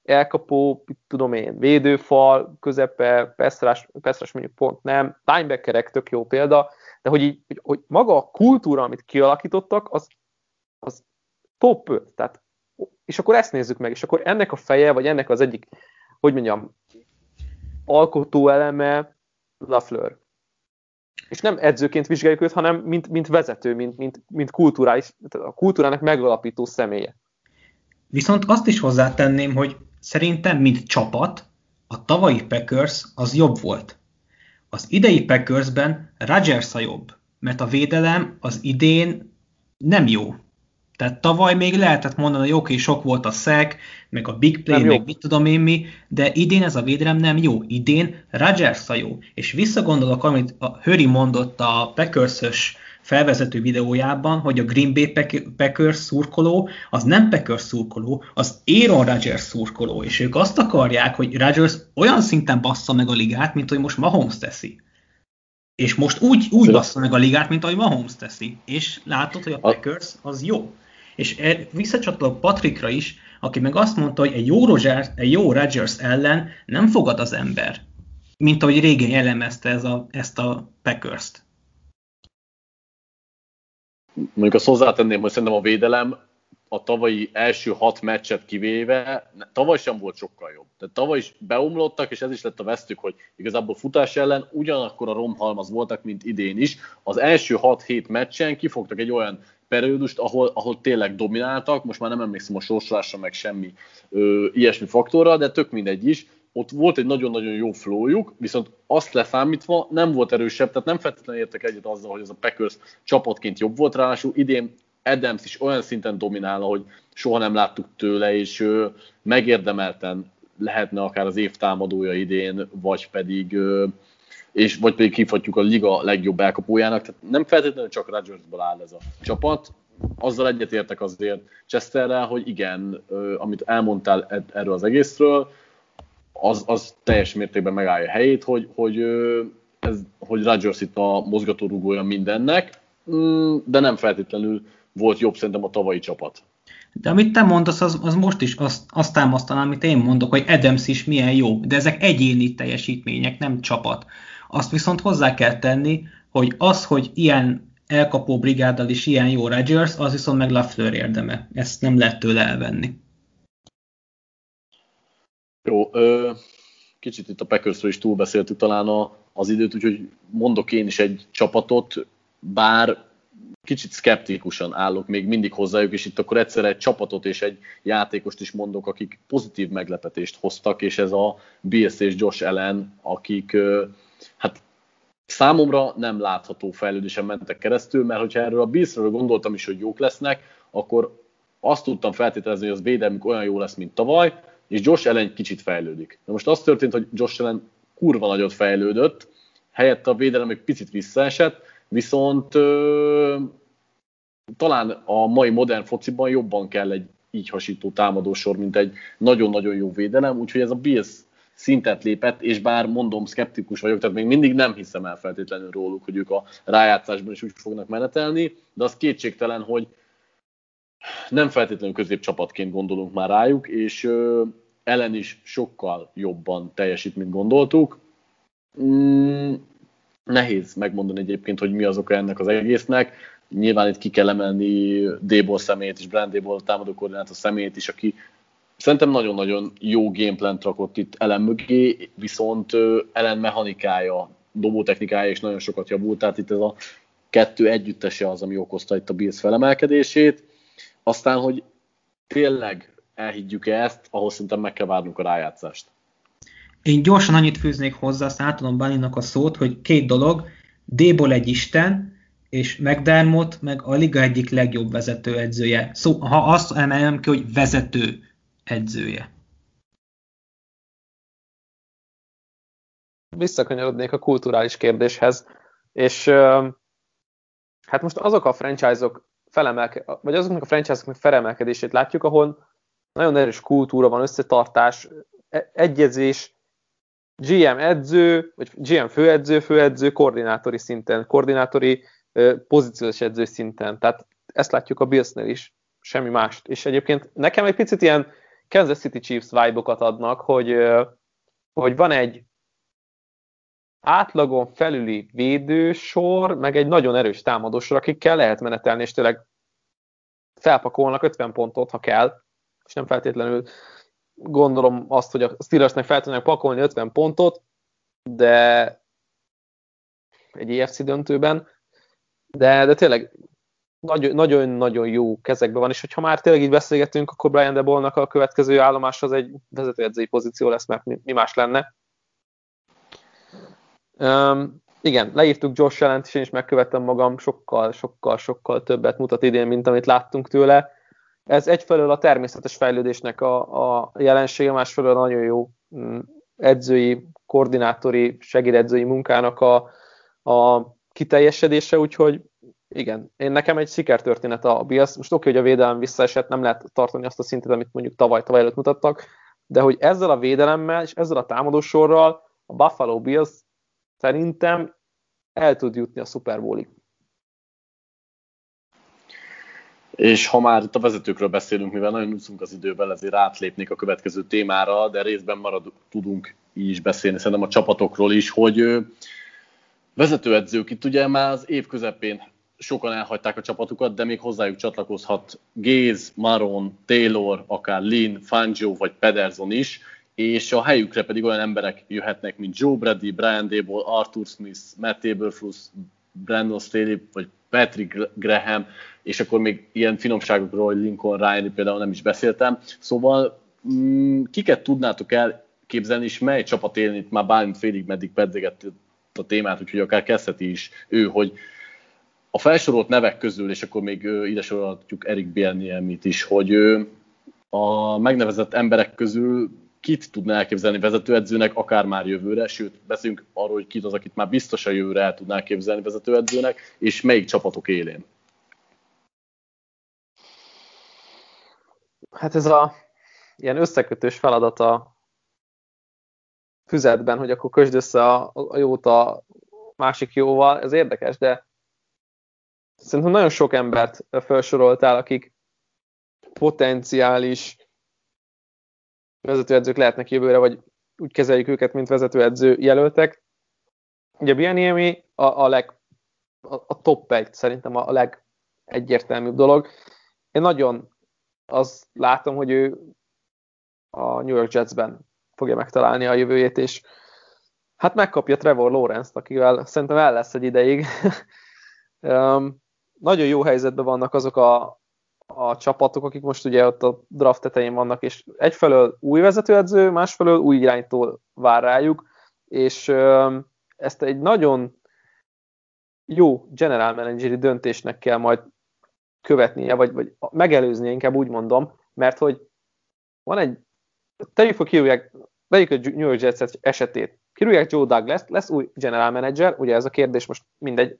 elkapó, tudom én, védőfal, közepe, Pestrás, Pestrás mondjuk pont nem, linebackerek tök jó példa, de hogy, így, hogy maga a kultúra, amit kialakítottak, az, az top 5. Tehát, és akkor ezt nézzük meg, és akkor ennek a feje, vagy ennek az egyik, hogy mondjam, alkotó eleme Lafleur és nem edzőként vizsgáljuk őt, hanem mint, mint vezető, mint, mint, mint kulturális, a kultúrának megalapító személye. Viszont azt is hozzátenném, hogy szerintem, mint csapat, a tavalyi Packers az jobb volt. Az idei Packersben Rodgers a jobb, mert a védelem az idén nem jó. Tehát tavaly még lehetett mondani, hogy oké, okay, sok volt a szek, meg a big play, nem meg jó. mit tudom én mi, de idén ez a védelem nem jó. Idén Rodgers a jó. És visszagondolok, amit a Höri mondott a packers felvezető videójában, hogy a Green Bay Packers szurkoló az nem Packers szurkoló, az Aaron Rodgers szurkoló, és ők azt akarják, hogy Rodgers olyan szinten bassza meg a ligát, mint hogy most Mahomes teszi. És most úgy, úgy bassza meg a ligát, mint ahogy Mahomes teszi. És látod, hogy a Packers az jó. És er, visszacsatolok Patrickra is, aki meg azt mondta, hogy egy jó, Rogers, egy jó Rodgers ellen nem fogad az ember, mint ahogy régen jellemezte ez a, ezt a Packers-t. Mondjuk azt hozzátenném, hogy szerintem a védelem a tavalyi első hat meccset kivéve, tavaly sem volt sokkal jobb. Tehát tavaly is beomlottak, és ez is lett a vesztük, hogy igazából futás ellen ugyanakkor a romhalmaz voltak, mint idén is. Az első 6-7 meccsen kifogtak egy olyan periódust, ahol, ahol tényleg domináltak, most már nem emlékszem a sorsolásra, meg semmi ö, ilyesmi faktorra, de tök mindegy is, ott volt egy nagyon-nagyon jó flowjuk, viszont azt leszámítva nem volt erősebb, tehát nem feltétlenül értek egyet azzal, hogy ez a Packers csapatként jobb volt, ráadásul idén Adams is olyan szinten dominál, hogy soha nem láttuk tőle, és ö, megérdemelten lehetne akár az év támadója idén, vagy pedig és vagy pedig hívhatjuk a liga legjobb elkapójának, tehát nem feltétlenül csak Rodgersból áll ez a csapat. Azzal egyetértek azért Chesterrel, hogy igen, amit elmondtál erről az egészről, az, az teljes mértékben megállja a helyét, hogy, hogy, ez, hogy Rodgers itt a mozgatórugója mindennek, mm, de nem feltétlenül volt jobb szerintem a tavalyi csapat. De amit te mondasz, az, az most is azt, azt támasztaná, amit én mondok, hogy Adams is milyen jó, de ezek egyéni teljesítmények, nem csapat. Azt viszont hozzá kell tenni, hogy az, hogy ilyen elkapó brigáddal is ilyen jó Rodgers, az viszont meg Lafleur érdeme. Ezt nem lehet tőle elvenni. Jó, ö, kicsit itt a Packersről is túlbeszéltük talán a, az időt, úgyhogy mondok én is egy csapatot, bár kicsit szkeptikusan állok még mindig hozzájuk, és itt akkor egyszerre egy csapatot és egy játékost is mondok, akik pozitív meglepetést hoztak, és ez a BS és Josh Allen, akik hát számomra nem látható fejlődésen mentek keresztül, mert hogyha erről a Bills-ről gondoltam is, hogy jók lesznek, akkor azt tudtam feltételezni, hogy az védelmük olyan jó lesz, mint tavaly, és Josh Allen kicsit fejlődik. De most az történt, hogy Josh Allen kurva nagyot fejlődött, helyette a védelem egy picit visszaesett, viszont ö, talán a mai modern fociban jobban kell egy így hasító támadósor, mint egy nagyon-nagyon jó védelem, úgyhogy ez a Bills szintet lépett, és bár mondom, szkeptikus vagyok, tehát még mindig nem hiszem el feltétlenül róluk, hogy ők a rájátszásban is úgy fognak menetelni, de az kétségtelen, hogy nem feltétlenül középcsapatként gondolunk már rájuk, és ellen is sokkal jobban teljesít, mint gondoltuk. Mm, nehéz megmondani egyébként, hogy mi az oka ennek az egésznek. Nyilván itt ki kell emelni Déból szemét és Brand Déból támadó koordinátor szemét is, aki szerintem nagyon-nagyon jó gameplant rakott itt Ellen mögé, viszont Ellen mechanikája, dobótechnikája is nagyon sokat javult, tehát itt ez a kettő együttese az, ami okozta itt a Bills felemelkedését. Aztán, hogy tényleg elhiggyük-e ezt, ahhoz szerintem meg kell várnunk a rájátszást. Én gyorsan annyit fűznék hozzá, aztán átadom Baninak a szót, hogy két dolog, Déból egy isten, és McDermott meg a liga egyik legjobb vezető edzője. Szó, ha azt emelem ki, hogy vezető edzője. Visszakanyarodnék a kulturális kérdéshez, és hát most azok a franchise-ok felemelke, vagy azoknak a franchise-oknak felemelkedését látjuk, ahol nagyon erős kultúra van, összetartás, e-, egyezés, GM edző, vagy GM főedző, főedző, koordinátori szinten, koordinátori pozíciós edző szinten. Tehát ezt látjuk a Billsnél is, semmi mást. És egyébként nekem egy picit ilyen Kansas City Chiefs vibe adnak, hogy, hogy van egy átlagon felüli védősor, meg egy nagyon erős támadósor, akikkel lehet menetelni, és tényleg felpakolnak 50 pontot, ha kell, és nem feltétlenül gondolom azt, hogy a Steelersnek fel tudnak pakolni 50 pontot, de egy EFC döntőben, de, de tényleg nagyon-nagyon jó kezekben van, és hogyha már tényleg így beszélgetünk, akkor Brian Debolnak a következő állomás az egy vezetőedzői pozíció lesz, mert mi, mi más lenne. Um, igen, leírtuk Josh allen és én is megkövettem magam, sokkal, sokkal, sokkal többet mutat idén, mint amit láttunk tőle. Ez egyfelől a természetes fejlődésnek a, a jelensége, másfelől nagyon jó mm, edzői, koordinátori, segédedzői munkának a, a kiteljesedése, úgyhogy igen, én nekem egy sikertörténet a Bills. Most oké, hogy a védelem visszaesett, nem lehet tartani azt a szintet, amit mondjuk tavaly, tavaly előtt mutattak, de hogy ezzel a védelemmel és ezzel a támadósorral a Buffalo Bills szerintem el tud jutni a Super Bowlig. És ha már itt a vezetőkről beszélünk, mivel nagyon úszunk az időben, ezért átlépnék a következő témára, de részben marad, tudunk is beszélni, szerintem a csapatokról is, hogy vezetőedzők itt ugye már az év közepén sokan elhagyták a csapatukat, de még hozzájuk csatlakozhat Géz, Maron, Taylor, akár Lin, Fangio vagy Pederson is, és a helyükre pedig olyan emberek jöhetnek, mint Joe Brady, Brian Dable, Arthur Smith, Matt Eberflus, Brandon Staley vagy Patrick Graham, és akkor még ilyen finomságokról, hogy Lincoln Ryan például nem is beszéltem. Szóval mm, kiket tudnátok elképzelni, és mely csapat élni itt már bármint félig meddig pedzeget a témát, úgyhogy akár kezdheti is ő, hogy a felsorolt nevek közül, és akkor még ide sorolhatjuk Erik Bielniemit is, hogy a megnevezett emberek közül kit tudna elképzelni vezetőedzőnek, akár már jövőre, sőt, beszélünk arról, hogy kit az, akit már biztos a jövőre el tudná elképzelni vezetőedzőnek, és melyik csapatok élén. Hát ez a ilyen összekötős feladat a füzetben, hogy akkor kösd össze a, a jót a másik jóval, ez érdekes, de szerintem nagyon sok embert felsoroltál, akik potenciális vezetőedzők lehetnek jövőre, vagy úgy kezeljük őket, mint vezetőedző jelöltek. Ugye Bieniemi a, a, leg, a, a top egy, szerintem a, a legegyértelműbb dolog. Én nagyon azt látom, hogy ő a New York Jetsben fogja megtalálni a jövőjét, és hát megkapja Trevor Lawrence-t, akivel szerintem el lesz egy ideig. um, nagyon jó helyzetben vannak azok a, a csapatok, akik most ugye ott a draft tetején vannak, és egyfelől új vezetőedző, másfelől új iránytól vár rájuk, és ezt egy nagyon jó general manageri döntésnek kell majd követnie, vagy, vagy megelőznie, inkább úgy mondom, mert hogy van egy, tegyük fel kirúgják, vegyük a New York Jets esetét, kirúgják Joe Douglas, lesz új general manager, ugye ez a kérdés most mindegy,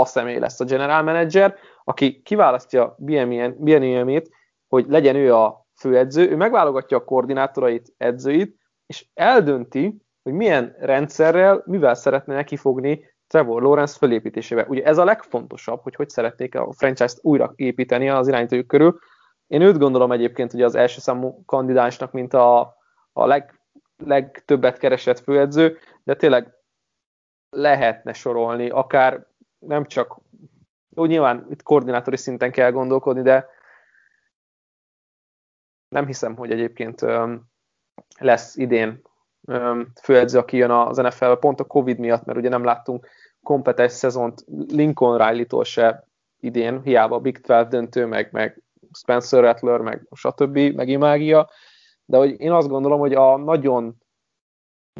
a személy lesz a general manager, aki kiválasztja BNM-ét, hogy legyen ő a főedző, ő megválogatja a koordinátorait, edzőit, és eldönti, hogy milyen rendszerrel, mivel szeretne nekifogni Trevor Lawrence fölépítésébe. Ugye ez a legfontosabb, hogy hogy szeretnék a franchise-t újra építeni az irányítójuk körül. Én őt gondolom egyébként ugye az első számú kandidánsnak, mint a, a leg, legtöbbet keresett főedző, de tényleg lehetne sorolni, akár nem csak, úgy nyilván itt koordinátori szinten kell gondolkodni, de nem hiszem, hogy egyébként lesz idén főedző, aki jön az NFL-be, pont a Covid miatt, mert ugye nem láttunk kompetens szezont Lincoln Riley-tól se idén, hiába Big 12 döntő, meg, meg Spencer Rattler, meg stb., meg Imágia, de hogy én azt gondolom, hogy a nagyon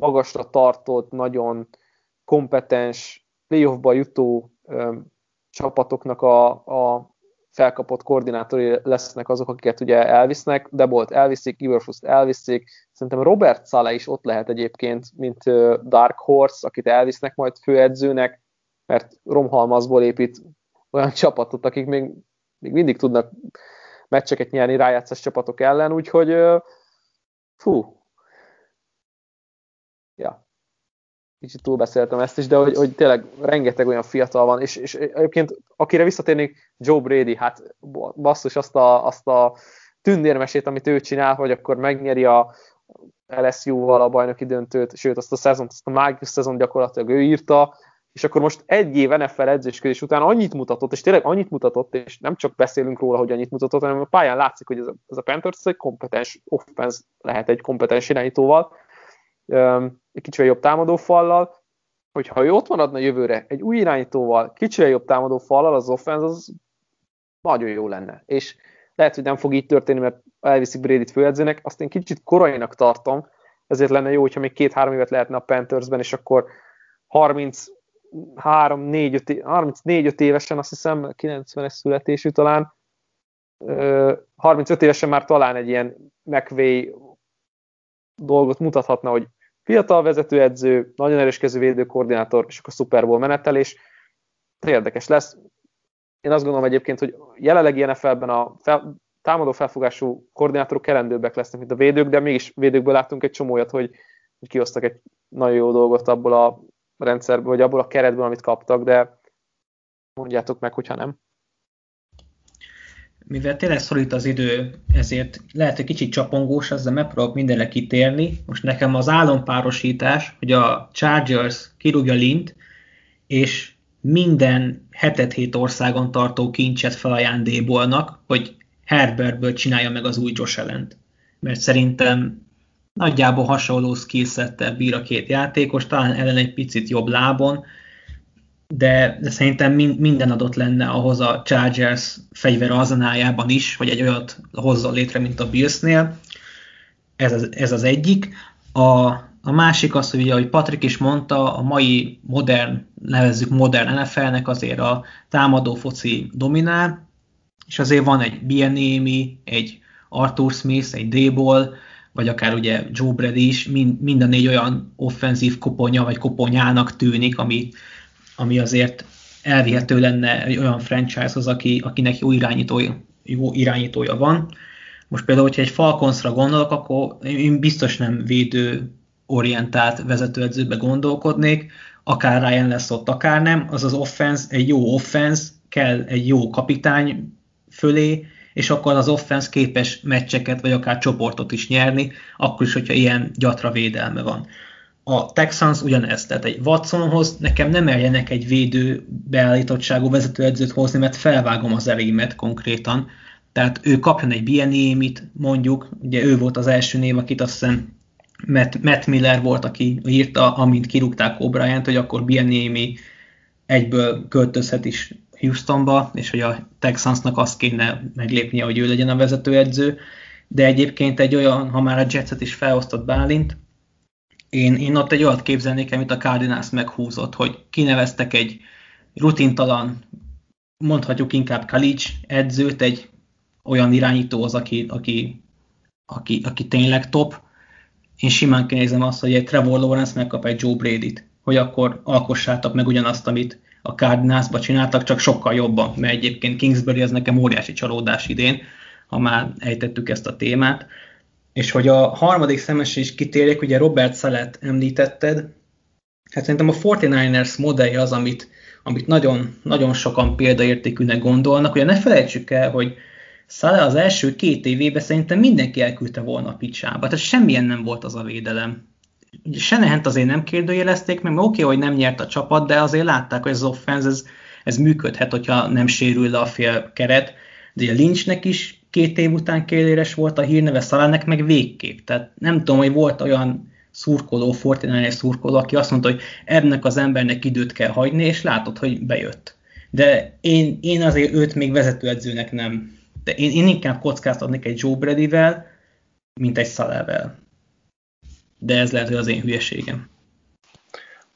magasra tartott, nagyon kompetens, playoffba jutó csapatoknak a, a felkapott koordinátori lesznek azok, akiket ugye elvisznek, de volt elviszik, Iverfust elviszik, szerintem Robert Szale is ott lehet egyébként, mint Dark Horse, akit elvisznek majd főedzőnek, mert romhalmazból épít olyan csapatot, akik még, még mindig tudnak meccseket nyerni rájátszás csapatok ellen, úgyhogy fú, ja, kicsit túlbeszéltem ezt is, de hogy, hogy tényleg rengeteg olyan fiatal van, és, és egyébként akire visszatérnék, Joe Brady, hát basszus azt a, azt a tündérmesét, amit ő csinál, hogy akkor megnyeri a LSU-val a bajnoki döntőt, sőt azt a szezont, azt a mágikus szezon gyakorlatilag ő írta, és akkor most egy év NFL edzéskedés után annyit mutatott, és tényleg annyit mutatott, és nem csak beszélünk róla, hogy annyit mutatott, hanem a pályán látszik, hogy ez a, ez a Panthers egy kompetens offense lehet egy kompetens irányítóval, egy kicsivel jobb támadófallal, hogyha ő ott maradna jövőre egy új irányítóval, kicsivel jobb támadófallal, az offense az nagyon jó lenne. És lehet, hogy nem fog így történni, mert elviszik Brady-t főedzőnek, azt én kicsit korainak tartom, ezért lenne jó, hogyha még két-három évet lehetne a Panthersben, és akkor 33 4 34 évesen, azt hiszem, 90-es születésű talán, 35 évesen már talán egy ilyen McVay dolgot mutathatna, hogy fiatal vezetőedző, nagyon erős kezű koordinátor, és akkor Super Bowl menetelés. Érdekes lesz. Én azt gondolom egyébként, hogy jelenlegi NFL-ben a fel, támadó felfogású koordinátorok kerendőbbek lesznek, mint a védők, de mégis védőkből láttunk egy csomójat, hogy, hogy kihoztak egy nagyon jó dolgot abból a rendszerből, vagy abból a keretből, amit kaptak, de mondjátok meg, hogyha nem mivel tényleg szorít az idő, ezért lehet, hogy kicsit csapongós, ezzel megpróbálok mindenre kitérni. Most nekem az álompárosítás, hogy a Chargers kirúgja Lint, és minden hetet hét országon tartó kincset felajándébolnak, hogy Herbertből csinálja meg az új Josh allen Mert szerintem nagyjából hasonló skillsettel bír a két játékos, talán ellen egy picit jobb lábon, de, de szerintem minden adott lenne ahhoz a Chargers fegyver azanájában is, hogy egy olyat hozzon létre, mint a Billsnél. Ez az, ez az egyik. A, a másik az, hogy ugye, ahogy Patrik is mondta, a mai modern, nevezzük modern NFL-nek azért a támadó foci dominál, és azért van egy Bienemi, egy Arthur Smith, egy D-Ball, vagy akár ugye Joe Brady is, mind, mind a négy olyan offenzív koponya, vagy koponyának tűnik, ami, ami azért elvihető lenne egy olyan franchise-hoz, aki, akinek jó irányítója, jó irányítója van. Most például, hogyha egy Falconsra gondolok, akkor én biztos nem védő orientált vezetőedzőbe gondolkodnék, akár Ryan lesz ott, akár nem, az az offense, egy jó offense, kell egy jó kapitány fölé, és akkor az offense képes meccseket, vagy akár csoportot is nyerni, akkor is, hogyha ilyen gyatra védelme van. A Texans ugyanezt, tehát egy Watsonhoz nekem nem merjenek egy védő beállítottságú vezetőedzőt hozni, mert felvágom az elémet konkrétan. Tehát ő kapjon egy Bieniemit, mondjuk, ugye ő volt az első név, akit azt hiszem Matt, Matt Miller volt, aki írta, amint kirúgták O'Brien-t, hogy akkor Bieniemi egyből költözhet is Houstonba, és hogy a Texansnak azt kéne meglépnie, hogy ő legyen a vezetőedző, de egyébként egy olyan, ha már a Jetset is felosztott Bálint, én, én ott egy olyat képzelnék, amit a Cardinals meghúzott, hogy kineveztek egy rutintalan, mondhatjuk inkább college edzőt, egy olyan irányítóhoz, aki, aki, aki, aki tényleg top. Én simán kinézem azt, hogy egy Trevor Lawrence megkap egy Joe Brady-t, hogy akkor alkossátok meg ugyanazt, amit a Cardinalsba csináltak, csak sokkal jobban, mert egyébként Kingsbury az nekem óriási csalódás idén, ha már ejtettük ezt a témát. És hogy a harmadik szemesre is kitérjek, ugye Robert Szelet említetted, hát szerintem a 49ers modellje az, amit, amit nagyon, nagyon sokan példaértékűnek gondolnak. Ugye ne felejtsük el, hogy Szale az első két évében szerintem mindenki elküldte volna a picsába, tehát semmilyen nem volt az a védelem. Senehent azért nem kérdőjelezték meg, mert oké, hogy nem nyert a csapat, de azért látták, hogy az offense ez, ez működhet, hogyha nem sérül le a fél keret. De a Lynchnek is két év után kérdéres volt a hírneve, Szalának meg végképp. Tehát nem tudom, hogy volt olyan szurkoló, Fortinány szurkoló, aki azt mondta, hogy ennek az embernek időt kell hagyni, és látod, hogy bejött. De én, én azért őt még vezetőedzőnek nem. De én, én inkább kockáztatnék egy Joe Bradyvel, mint egy Szalável de ez lehet, hogy az én hülyeségem.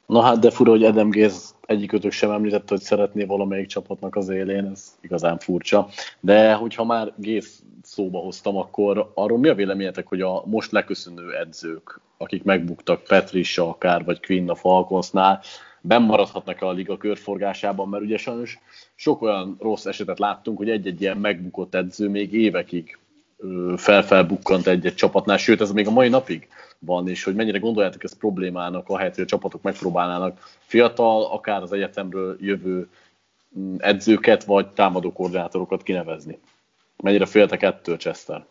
Na hát, de fura, hogy Adam Gaze egyikőtök sem említette, hogy szeretné valamelyik csapatnak az élén, ez igazán furcsa. De hogyha már Gaze szóba hoztam, akkor arról mi a véleményetek, hogy a most leköszönő edzők, akik megbuktak Patricia akár, vagy Quinn a Falconsnál, bennmaradhatnak a liga körforgásában, mert ugye sajnos sok olyan rossz esetet láttunk, hogy egy-egy ilyen megbukott edző még évekig felfelbukkant egy-egy csapatnál, sőt ez még a mai napig van, és hogy mennyire gondoljátok ezt problémának, ahelyett, hogy a csapatok megpróbálnának fiatal, akár az egyetemről jövő mm, edzőket, vagy támadó koordinátorokat kinevezni. Mennyire féltek ettől, Chester?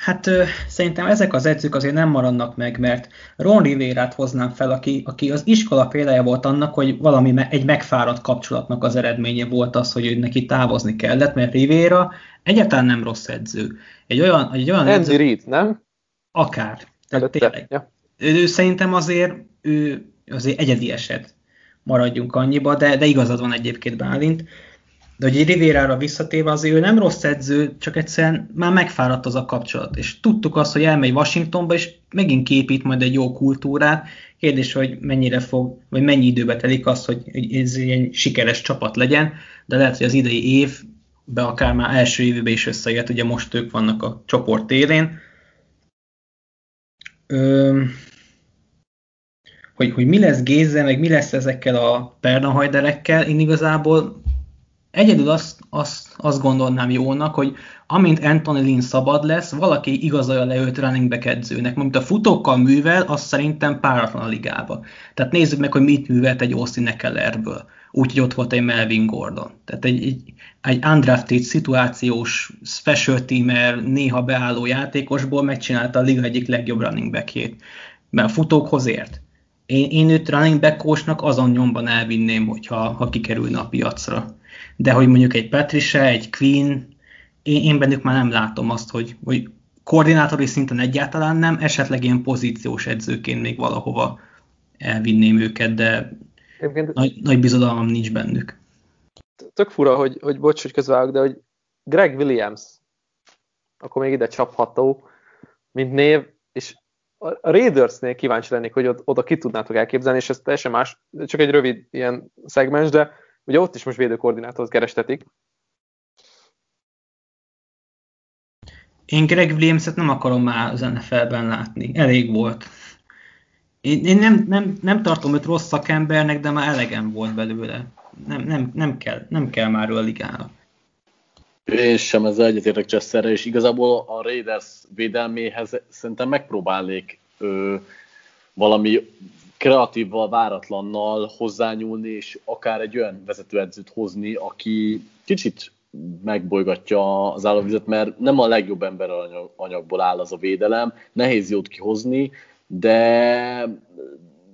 Hát ö, szerintem ezek az edzők azért nem maradnak meg, mert Ron Rivérát hoznám fel, aki, aki az iskola példája volt annak, hogy valami me- egy megfáradt kapcsolatnak az eredménye volt az, hogy neki távozni kellett, mert Rivera egyáltalán nem rossz edző. Egy olyan, egy olyan Andy edző, Reid, nem? Akár. Tehát tényleg. Ja. Ő, ő, szerintem azért ő azért egyedi eset maradjunk annyiba, de, de igazad van egyébként Bálint. De hogy Rivérára visszatéve azért ő nem rossz edző, csak egyszerűen már megfáradt az a kapcsolat. És tudtuk azt, hogy elmegy Washingtonba, és megint képít majd egy jó kultúrát. Kérdés, hogy mennyire fog, vagy mennyi időbe telik az, hogy ez egy sikeres csapat legyen, de lehet, hogy az idei év be akár már első évben is összejött, ugye most ők vannak a csoport. Ö, hogy, hogy mi lesz Gézzel, meg mi lesz ezekkel a pernahajderekkel, én igazából egyedül azt, azt, azt gondolnám jónak, hogy amint Anthony Lynn szabad lesz, valaki igazolja le őt running back edzőnek. Mint a futókkal művel, az szerintem páratlan a ligába. Tehát nézzük meg, hogy mit művelt egy Austin Eckellerből úgyhogy ott volt egy Melvin Gordon. Tehát egy, egy, egy undrafted szituációs special teamer, néha beálló játékosból megcsinálta a liga egyik legjobb running backjét. Mert a futókhoz ért. Én, én őt running back azon nyomban elvinném, hogyha ha kikerülne a piacra. De hogy mondjuk egy Patricia, egy Queen, én, én bennük már nem látom azt, hogy, hogy koordinátori szinten egyáltalán nem, esetleg ilyen pozíciós edzőként még valahova elvinném őket, de Egyébként... Nagy, nagy bizodalmam nincs bennük. Tök fura, hogy, hogy bocs, hogy közvágok, de hogy Greg Williams, akkor még ide csapható, mint név, és a Raidersnél kíváncsi lennék, hogy oda ki tudnátok elképzelni, és ez teljesen más, csak egy rövid ilyen szegmens, de ugye ott is most védőkoordinátorhoz kerestetik. Én Greg Williams-et nem akarom már az NFL-ben látni. Elég volt. Én, én nem, nem, nem tartom őt rossz szakembernek, de már elegem volt belőle. Nem, nem, nem, kell, nem kell már ő a ligára. Én sem ezzel egyetértek Chesterre, és igazából a Raiders védelméhez szerintem megpróbálnék ö, valami kreatívval, váratlannal hozzányúlni, és akár egy olyan vezetőedzőt hozni, aki kicsit megbolygatja az államvizet, mert nem a legjobb ember anyagból áll az a védelem, nehéz jót kihozni, de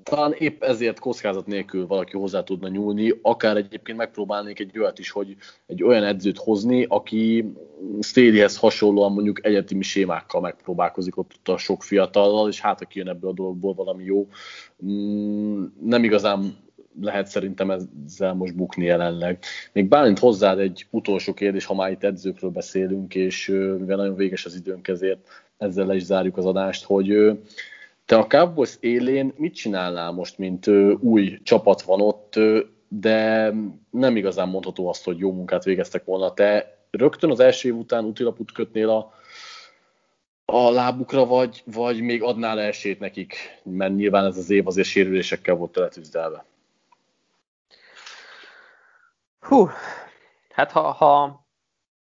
talán épp ezért kockázat nélkül valaki hozzá tudna nyúlni, akár egyébként megpróbálnék egy olyat is, hogy egy olyan edzőt hozni, aki Staleyhez hasonlóan mondjuk egyetemi sémákkal megpróbálkozik ott a sok fiatallal, és hát aki jön ebből a dologból valami jó. Mm, nem igazán lehet szerintem ezzel most bukni jelenleg. Még Bálint hozzád egy utolsó kérdés, ha már itt edzőkről beszélünk, és mivel nagyon véges az időnk, ezért ezzel le is zárjuk az adást, hogy te a Cowboys élén mit csinálnál most, mint ö, új csapat van ott, ö, de nem igazán mondható azt, hogy jó munkát végeztek volna. Te rögtön az első év után útilaput kötnél a, a lábukra, vagy, vagy még adnál esélyt nekik, mert nyilván ez az év azért sérülésekkel volt teletűzdelve. Hú, hát ha, ha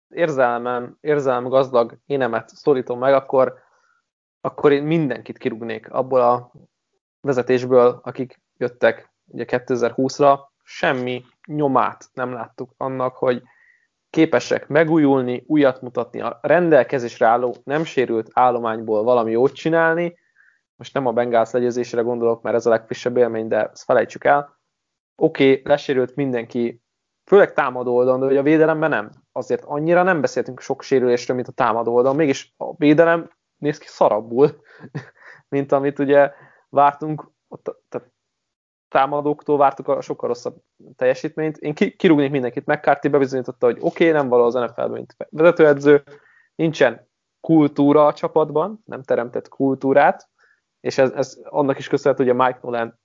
érzelmem, érzelem gazdag énemet szorítom meg, akkor akkor én mindenkit kirúgnék abból a vezetésből, akik jöttek ugye 2020-ra, semmi nyomát nem láttuk annak, hogy képesek megújulni, újat mutatni, a rendelkezésre álló, nem sérült állományból valami jót csinálni. Most nem a Bengals legyőzésre gondolok, mert ez a legfrissebb élmény, de ezt felejtsük el. Oké, okay, lesérült mindenki, főleg támadó oldalon, de hogy a védelemben nem. Azért annyira nem beszéltünk sok sérülésről, mint a támadó oldalon. Mégis a védelem néz ki szarabbul, mint amit ugye vártunk, tehát támadóktól vártuk a sokkal rosszabb teljesítményt. Én kirúgnék mindenkit, McCarthy bebizonyította, hogy oké, okay, nem való az NFL-ben, mint vezetőedző, nincsen kultúra a csapatban, nem teremtett kultúrát, és ez, ez annak is köszönhető, hogy a Mike Nolan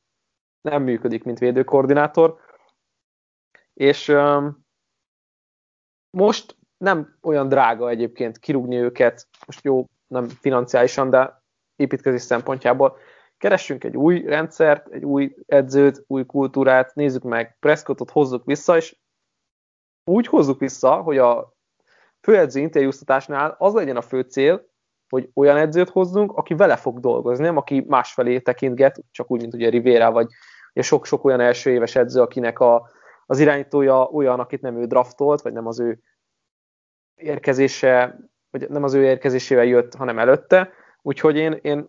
nem működik, mint védőkoordinátor, és um, most nem olyan drága egyébként kirúgni őket, most jó, nem financiálisan, de építkezés szempontjából. Keressünk egy új rendszert, egy új edzőt, új kultúrát, nézzük meg, Prescottot hozzuk vissza, és úgy hozzuk vissza, hogy a főedző interjúztatásnál az legyen a fő cél, hogy olyan edzőt hozzunk, aki vele fog dolgozni, nem aki másfelé tekintget, csak úgy, mint ugye Rivera, vagy ugye sok-sok olyan első éves edző, akinek a, az irányítója olyan, akit nem ő draftolt, vagy nem az ő érkezése hogy nem az ő érkezésével jött, hanem előtte, úgyhogy én, én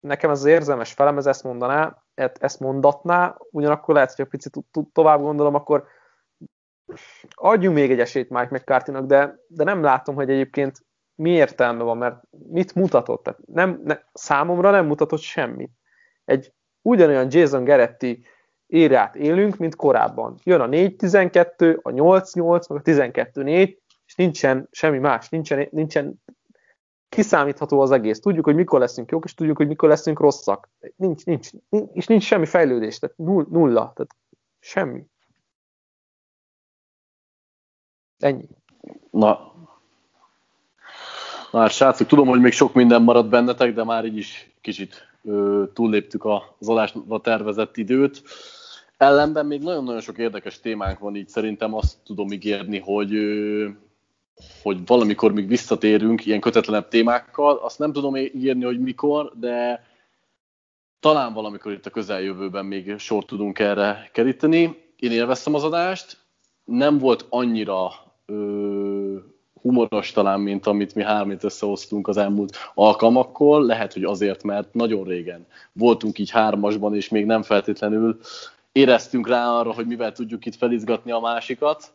nekem ez az érzelmes felem, ez ezt mondaná, ezt mondatná, ugyanakkor lehet, hogy picit tovább gondolom, akkor adjunk még egy esélyt Mike mccarthy de, de nem látom, hogy egyébként mi értelme van, mert mit mutatott? Tehát nem, ne, számomra nem mutatott semmit. Egy ugyanolyan Jason Geretti írát élünk, mint korábban. Jön a 4-12, a 8-8, meg a 12-4, és nincsen semmi más, nincsen, nincsen kiszámítható az egész. Tudjuk, hogy mikor leszünk jók, és tudjuk, hogy mikor leszünk rosszak. Nincs, nincs, nincs és nincs semmi fejlődés, tehát nulla, tehát semmi. Ennyi. Na, Na hát srácok, tudom, hogy még sok minden maradt bennetek, de már így is kicsit ö, túlléptük az adásra tervezett időt. Ellenben még nagyon-nagyon sok érdekes témánk van, így szerintem azt tudom ígérni, hogy ö, hogy valamikor még visszatérünk ilyen kötetlenebb témákkal. Azt nem tudom írni, hogy mikor, de talán valamikor itt a közeljövőben még sort tudunk erre keríteni. Én élveztem az adást, nem volt annyira ö, humoros talán, mint amit mi hármit összehoztunk az elmúlt alkalmakkor. Lehet, hogy azért, mert nagyon régen voltunk így hármasban, és még nem feltétlenül éreztünk rá arra, hogy mivel tudjuk itt felizgatni a másikat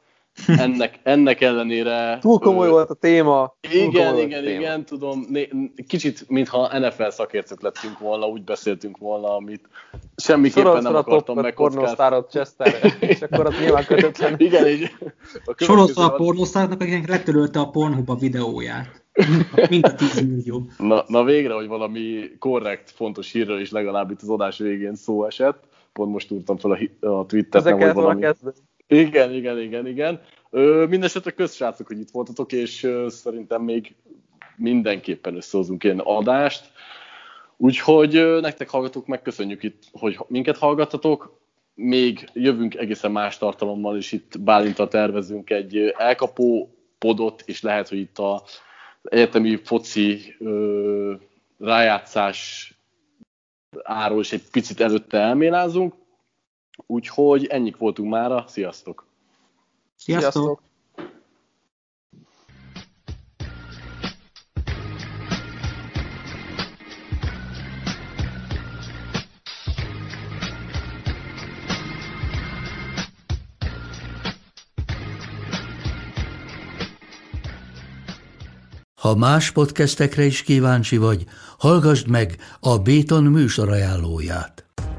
ennek, ennek ellenére... Túl komoly ö, volt a téma. Igen, igen, téma. igen, tudom. Né, kicsit, mintha NFL szakértők lettünk volna, úgy beszéltünk volna, amit semmiképpen Sorolsz nem akartam megkockázni. Chester, és akkor az nyilván kötetlen. igen, így. Sorolsz a pornosztárnak, akinek letörölte a Pornhub a videóját. Mint a 10 millió. Na, na végre, hogy valami korrekt, fontos hírről is legalább itt az adás végén szó esett. Pont most túrtam fel a, a Twittert. Ezeket valami... kezdeni. Igen, igen, igen, igen. Mindenesetre kösz, srácok, hogy itt voltatok, és szerintem még mindenképpen összehozunk ilyen adást. Úgyhogy nektek hallgatók, megköszönjük itt, hogy minket hallgattatok. Még jövünk egészen más tartalommal, és itt Bálinta tervezünk egy elkapó podot, és lehet, hogy itt az egyetemi foci ö, rájátszás áról is egy picit előtte elmélázunk. Úgyhogy ennyik voltunk mára. Sziasztok! Sziasztok! Sziasztok. Ha más podcastekre is kíváncsi vagy, hallgassd meg a Béton műsor ajánlóját.